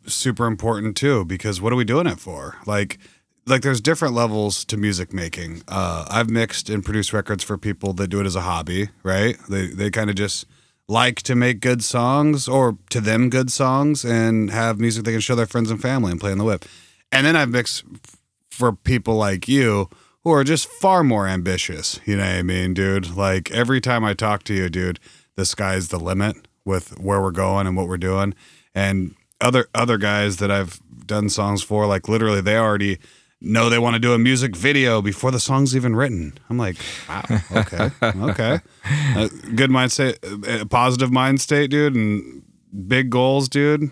super important too because what are we doing it for? Like like there's different levels to music making. Uh I've mixed and produced records for people that do it as a hobby, right? They they kind of just like to make good songs or to them good songs and have music they can show their friends and family and play on the whip. And then I've mixed for people like you who are just far more ambitious. You know what I mean, dude? Like every time I talk to you, dude, the sky's the limit with where we're going and what we're doing. And other other guys that I've done songs for, like literally they already know they want to do a music video before the song's even written. I'm like, wow, okay, [laughs] okay, uh, good mindset, uh, positive mind state, dude, and big goals, dude.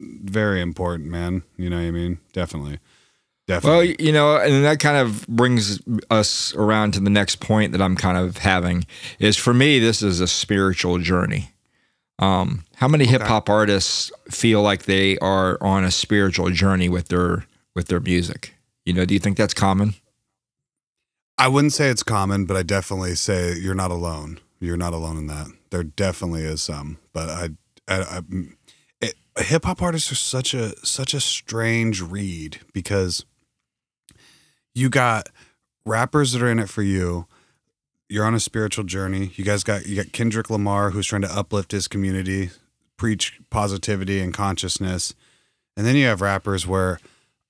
Very important, man. You know what I mean? Definitely. Definitely. Well, you know, and that kind of brings us around to the next point that I'm kind of having is for me, this is a spiritual journey. Um, how many hip hop artists feel like they are on a spiritual journey with their with their music? You know, do you think that's common? I wouldn't say it's common, but I definitely say you're not alone. You're not alone in that. There definitely is some, but I, I, I hip hop artists are such a such a strange read because you got rappers that are in it for you. You're on a spiritual journey. You guys got you got Kendrick Lamar who's trying to uplift his community, preach positivity and consciousness. And then you have rappers where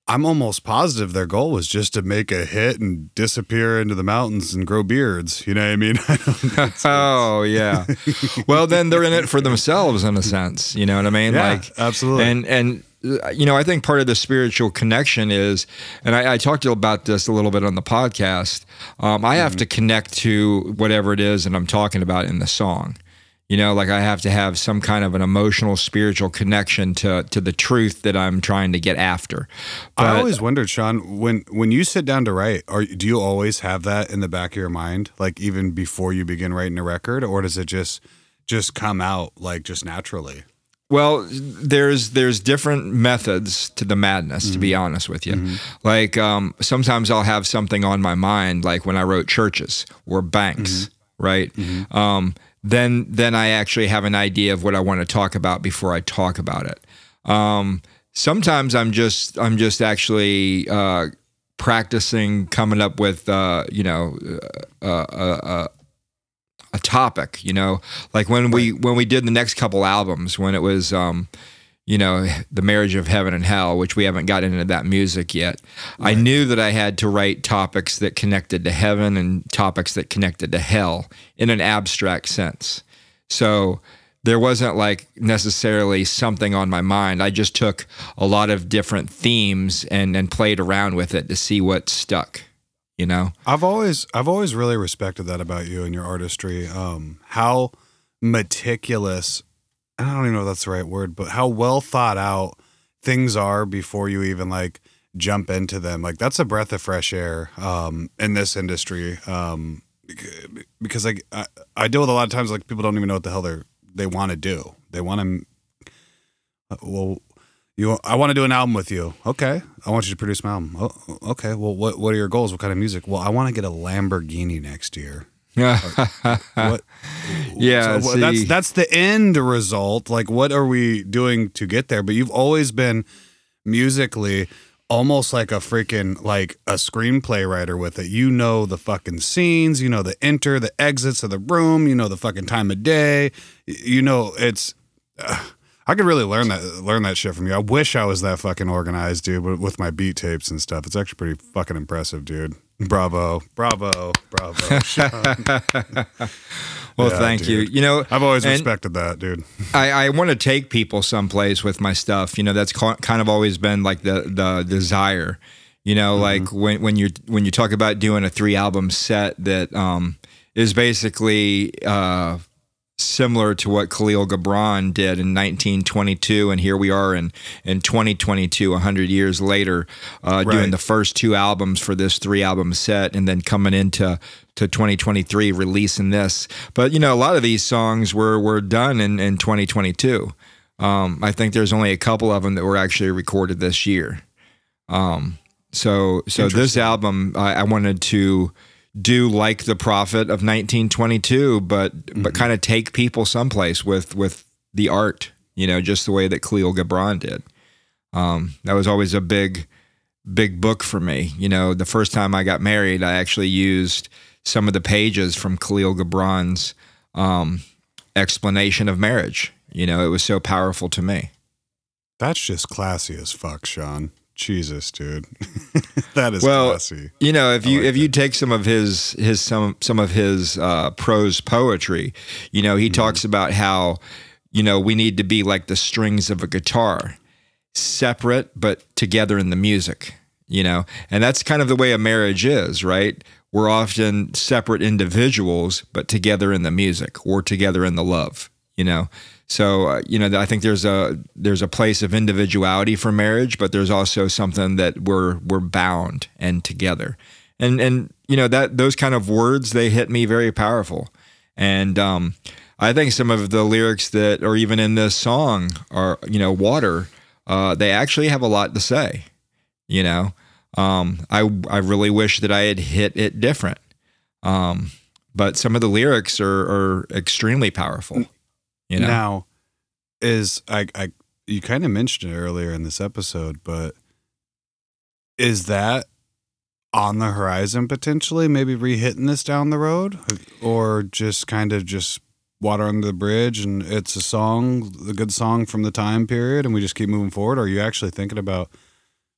I'm almost positive their goal was just to make a hit and disappear into the mountains and grow beards. You know what I mean? [laughs] [laughs] oh yeah. [laughs] well, then they're in it for themselves in a sense. You know what I mean? Yeah, like absolutely. And and you know, I think part of the spiritual connection is, and I, I talked about this a little bit on the podcast. Um, I have to connect to whatever it is that I'm talking about in the song. You know, like I have to have some kind of an emotional, spiritual connection to to the truth that I'm trying to get after. I always wondered, Sean, when when you sit down to write, are do you always have that in the back of your mind, like even before you begin writing a record, or does it just just come out like just naturally? Well, there's there's different methods to the madness. To be honest with you, like um, sometimes I'll have something on my mind, like when I wrote churches or banks, right? Um, then then I actually have an idea of what I want to talk about before I talk about it. Um, sometimes I'm just I'm just actually uh, practicing coming up with uh, you know uh, uh, uh, a topic you know? Like when we when we did the next couple albums when it was um you know the marriage of heaven and hell which we haven't gotten into that music yet i knew that i had to write topics that connected to heaven and topics that connected to hell in an abstract sense. So there wasn't like necessarily something on my mind. I just took a lot of different themes and and played around with it to see what stuck you know I've always I've always really respected that about you and your artistry. Um, how meticulous I don't even know if that's the right word, but how well thought out things are before you even like jump into them. Like that's a breath of fresh air um, in this industry. Um, because like I, I deal with a lot of times like people don't even know what the hell they're they want to do. They want to well you I want to do an album with you. Okay. I want you to produce my album. Oh, okay. Well, what what are your goals? What kind of music? Well, I want to get a Lamborghini next year. [laughs] What yeah so that's that's the end result. Like what are we doing to get there? But you've always been musically almost like a freaking like a screenplay writer with it. You know the fucking scenes, you know the enter, the exits of the room, you know the fucking time of day. You know it's uh, I could really learn that learn that shit from you. I wish I was that fucking organized, dude, but with my beat tapes and stuff. It's actually pretty fucking impressive, dude. Bravo. Bravo. Bravo. [laughs] Well Yeah, thank you dude. you know I've always respected that, dude. I, I want to take people someplace with my stuff. You know, that's ca- kind of always been like the the desire. You know, Mm-hmm. like when when you when you talk about doing a three album set that um, is basically uh, similar to what Khalil Gibran did in 1922, and here we are in in 2022, 100 years later, uh, doing the first two albums for this three album set, and then coming into to 2023 releasing this. But you know, a lot of these songs were were done in in 2022. Um, I think there's only a couple of them that were actually recorded this year. Um, so so this album I, I wanted to do like the prophet of 1922, but but kind of take people someplace with with the art, you know, just the way that Khalil Gibran did. Um, that was always a big big book for me. You know, the first time I got married, I actually used some of the pages from Khalil Gibran's um, explanation of marriage. You know, it was so powerful to me. That's just classy as fuck, Sean. Jesus, dude. [laughs] that is well, classy. You know, if you like if you take some of his his some some of his uh, prose poetry, you know, he talks about how you know we need to be like the strings of a guitar, separate but together in the music. You know, and that's kind of the way a marriage is, right? We're often separate individuals, but together in the music or together in the love. You know, so uh, you know, I think there's a there's a place of individuality for marriage, but there's also something that we're we're bound and together. And and you know that those kind of words they hit me very powerful. And um, I think some of the lyrics that are even in this song are you know water. Uh, they actually have a lot to say. You know, um, I I really wish that I had hit it different. Um, but some of the lyrics are are extremely powerful. You know, Now, is I I you kind of mentioned it earlier in this episode, but is that on the horizon potentially? Maybe re-hitting this down the road, or just kind of just water under the bridge, and it's a song, a good song from the time period, and we just keep moving forward. Or are you actually thinking about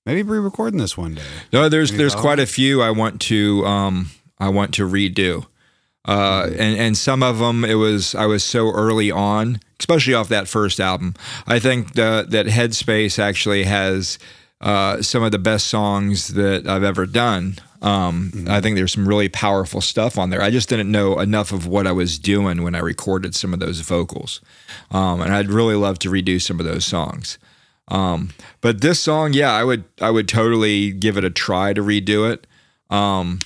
maybe re-recording this one day? No, there's Any there's quite a few I want to um I want to redo. Uh, and and some of them it was I was so early on, especially off that first album. I think the, that Headspace actually has uh, some of the best songs that I've ever done. Um, I think there's some really powerful stuff on there. I just didn't know enough of what I was doing when I recorded some of those vocals, um, and I'd really love to redo some of those songs. Um, but this song, yeah, I would I would totally give it a try to redo it. Um,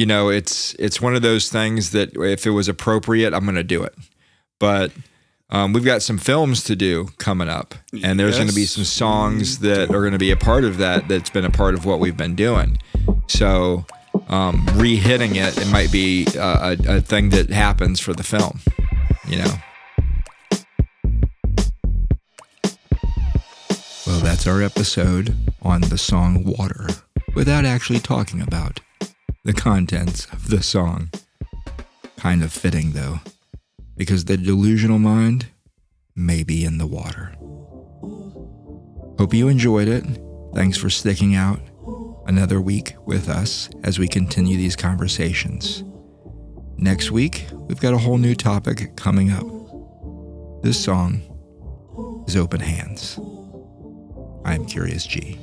you know, it's it's one of those things that if it was appropriate, I'm going to do it. But um, we've got some films to do coming up, and there's going to be some songs that are going to be a part of that. That's been a part of what we've been doing. So um, re-hitting it, it might be uh, a, a thing that happens for the film. You know. Well, that's our episode on the song Water without actually talking about the contents of the song. Kind of fitting, though, because the delusional mind may be in the water. Hope you enjoyed it. Thanks for sticking out another week with us as we continue these conversations. Next week, we've got a whole new topic coming up. This song is Open Hands. I'm Kyrios G.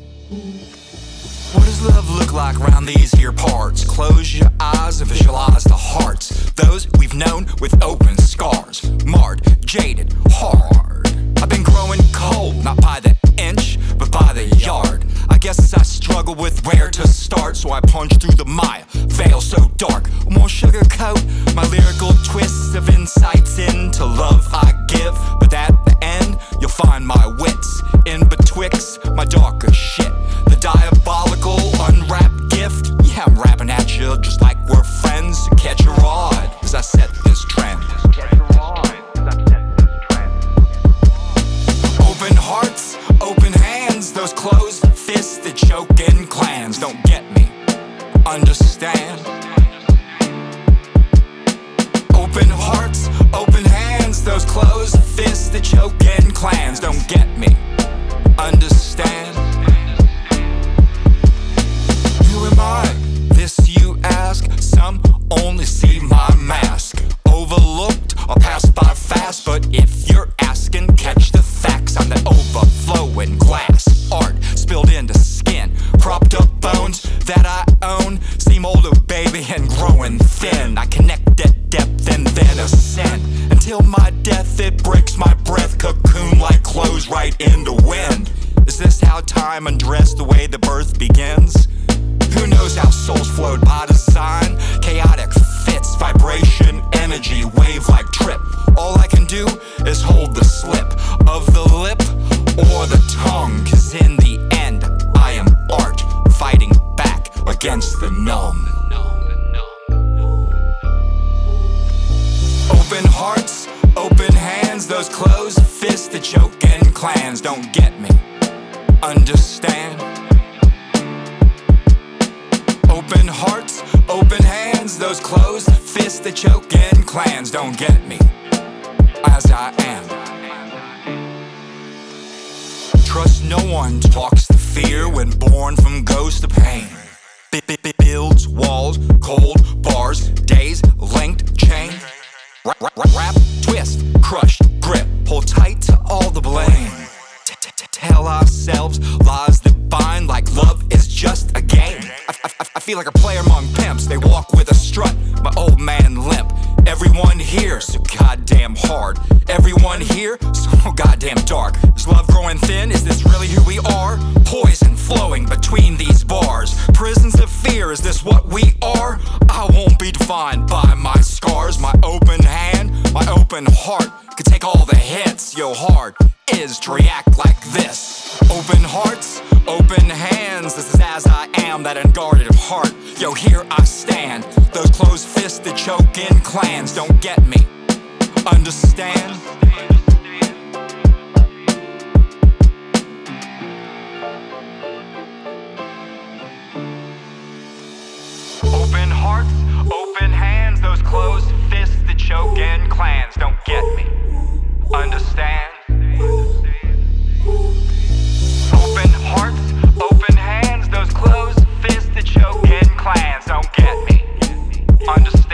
What does love look like around these here parts? Close your eyes and visualize the hearts. Those we've known with open scars. Marred, jaded, hard. I've been growing cold, not by the inch, but by the yard. I guess I struggle with where to start, so I punch through the mire. Veil so dark, won't sugarcoat my lyrical twists of insights into love I give. But at the end, you'll find my wits in betwixt my darker So catch a rod as I set this trend. Open hearts, open hands, those closed fists that choke in clans. Don't get me, understand? Open hearts, open hands, those closed fists that choke in clans. Don't get me, understand? Only see my mask. Overlooked or passed by fast. But if you're asking, catch the facts. I'm the overflowing glass. Art spilled into skin. Propped up bones that I own. Seem older, baby, and growing thin. I connect at depth and then ascend. Until my death, it breaks my breath. Cocoon like clothes right in the wind. Is this how time undressed the way the birth begins? Who knows how souls flowed by design? Chaotic fits, vibration, energy, wave like trip. All I can do is hold the slip of the lip or the tongue. Cause in the end, I am art fighting back against the numb. Open hearts, open hands, those closed fists that choke in clans don't get me. Understand? Open hands, those closed fists that choke in clans don't get me. as I am. Trust no one talks the fear when born from ghost of pain. Builds walls, cold bars, days, linked chain. Rap, rap, rap, twist, crush, grip, hold tight to all the blame. Tell ourselves lies that bind like love is just feel like a player among pimps. They walk with a strut, my old man limp. Everyone here so goddamn hard. Everyone here so [laughs] goddamn dark. Is love growing thin? Is this really who we are? Poison flowing between these bars. Prisons of fear, is this what we are? I won't be defined by my scars. My open hand, my open heart could take all the hits. Yo, hard is to react like this. Open hearts, open hands. This is as I am, that unguarded heart. Yo, here I stand. Those closed fists that choke in clans don't get me. Understand? Open hearts, open hands. Those closed Shogun clans don't get me. Understand? Open hearts, open hands, those closed fists that Shogun clans don't get me. Understand?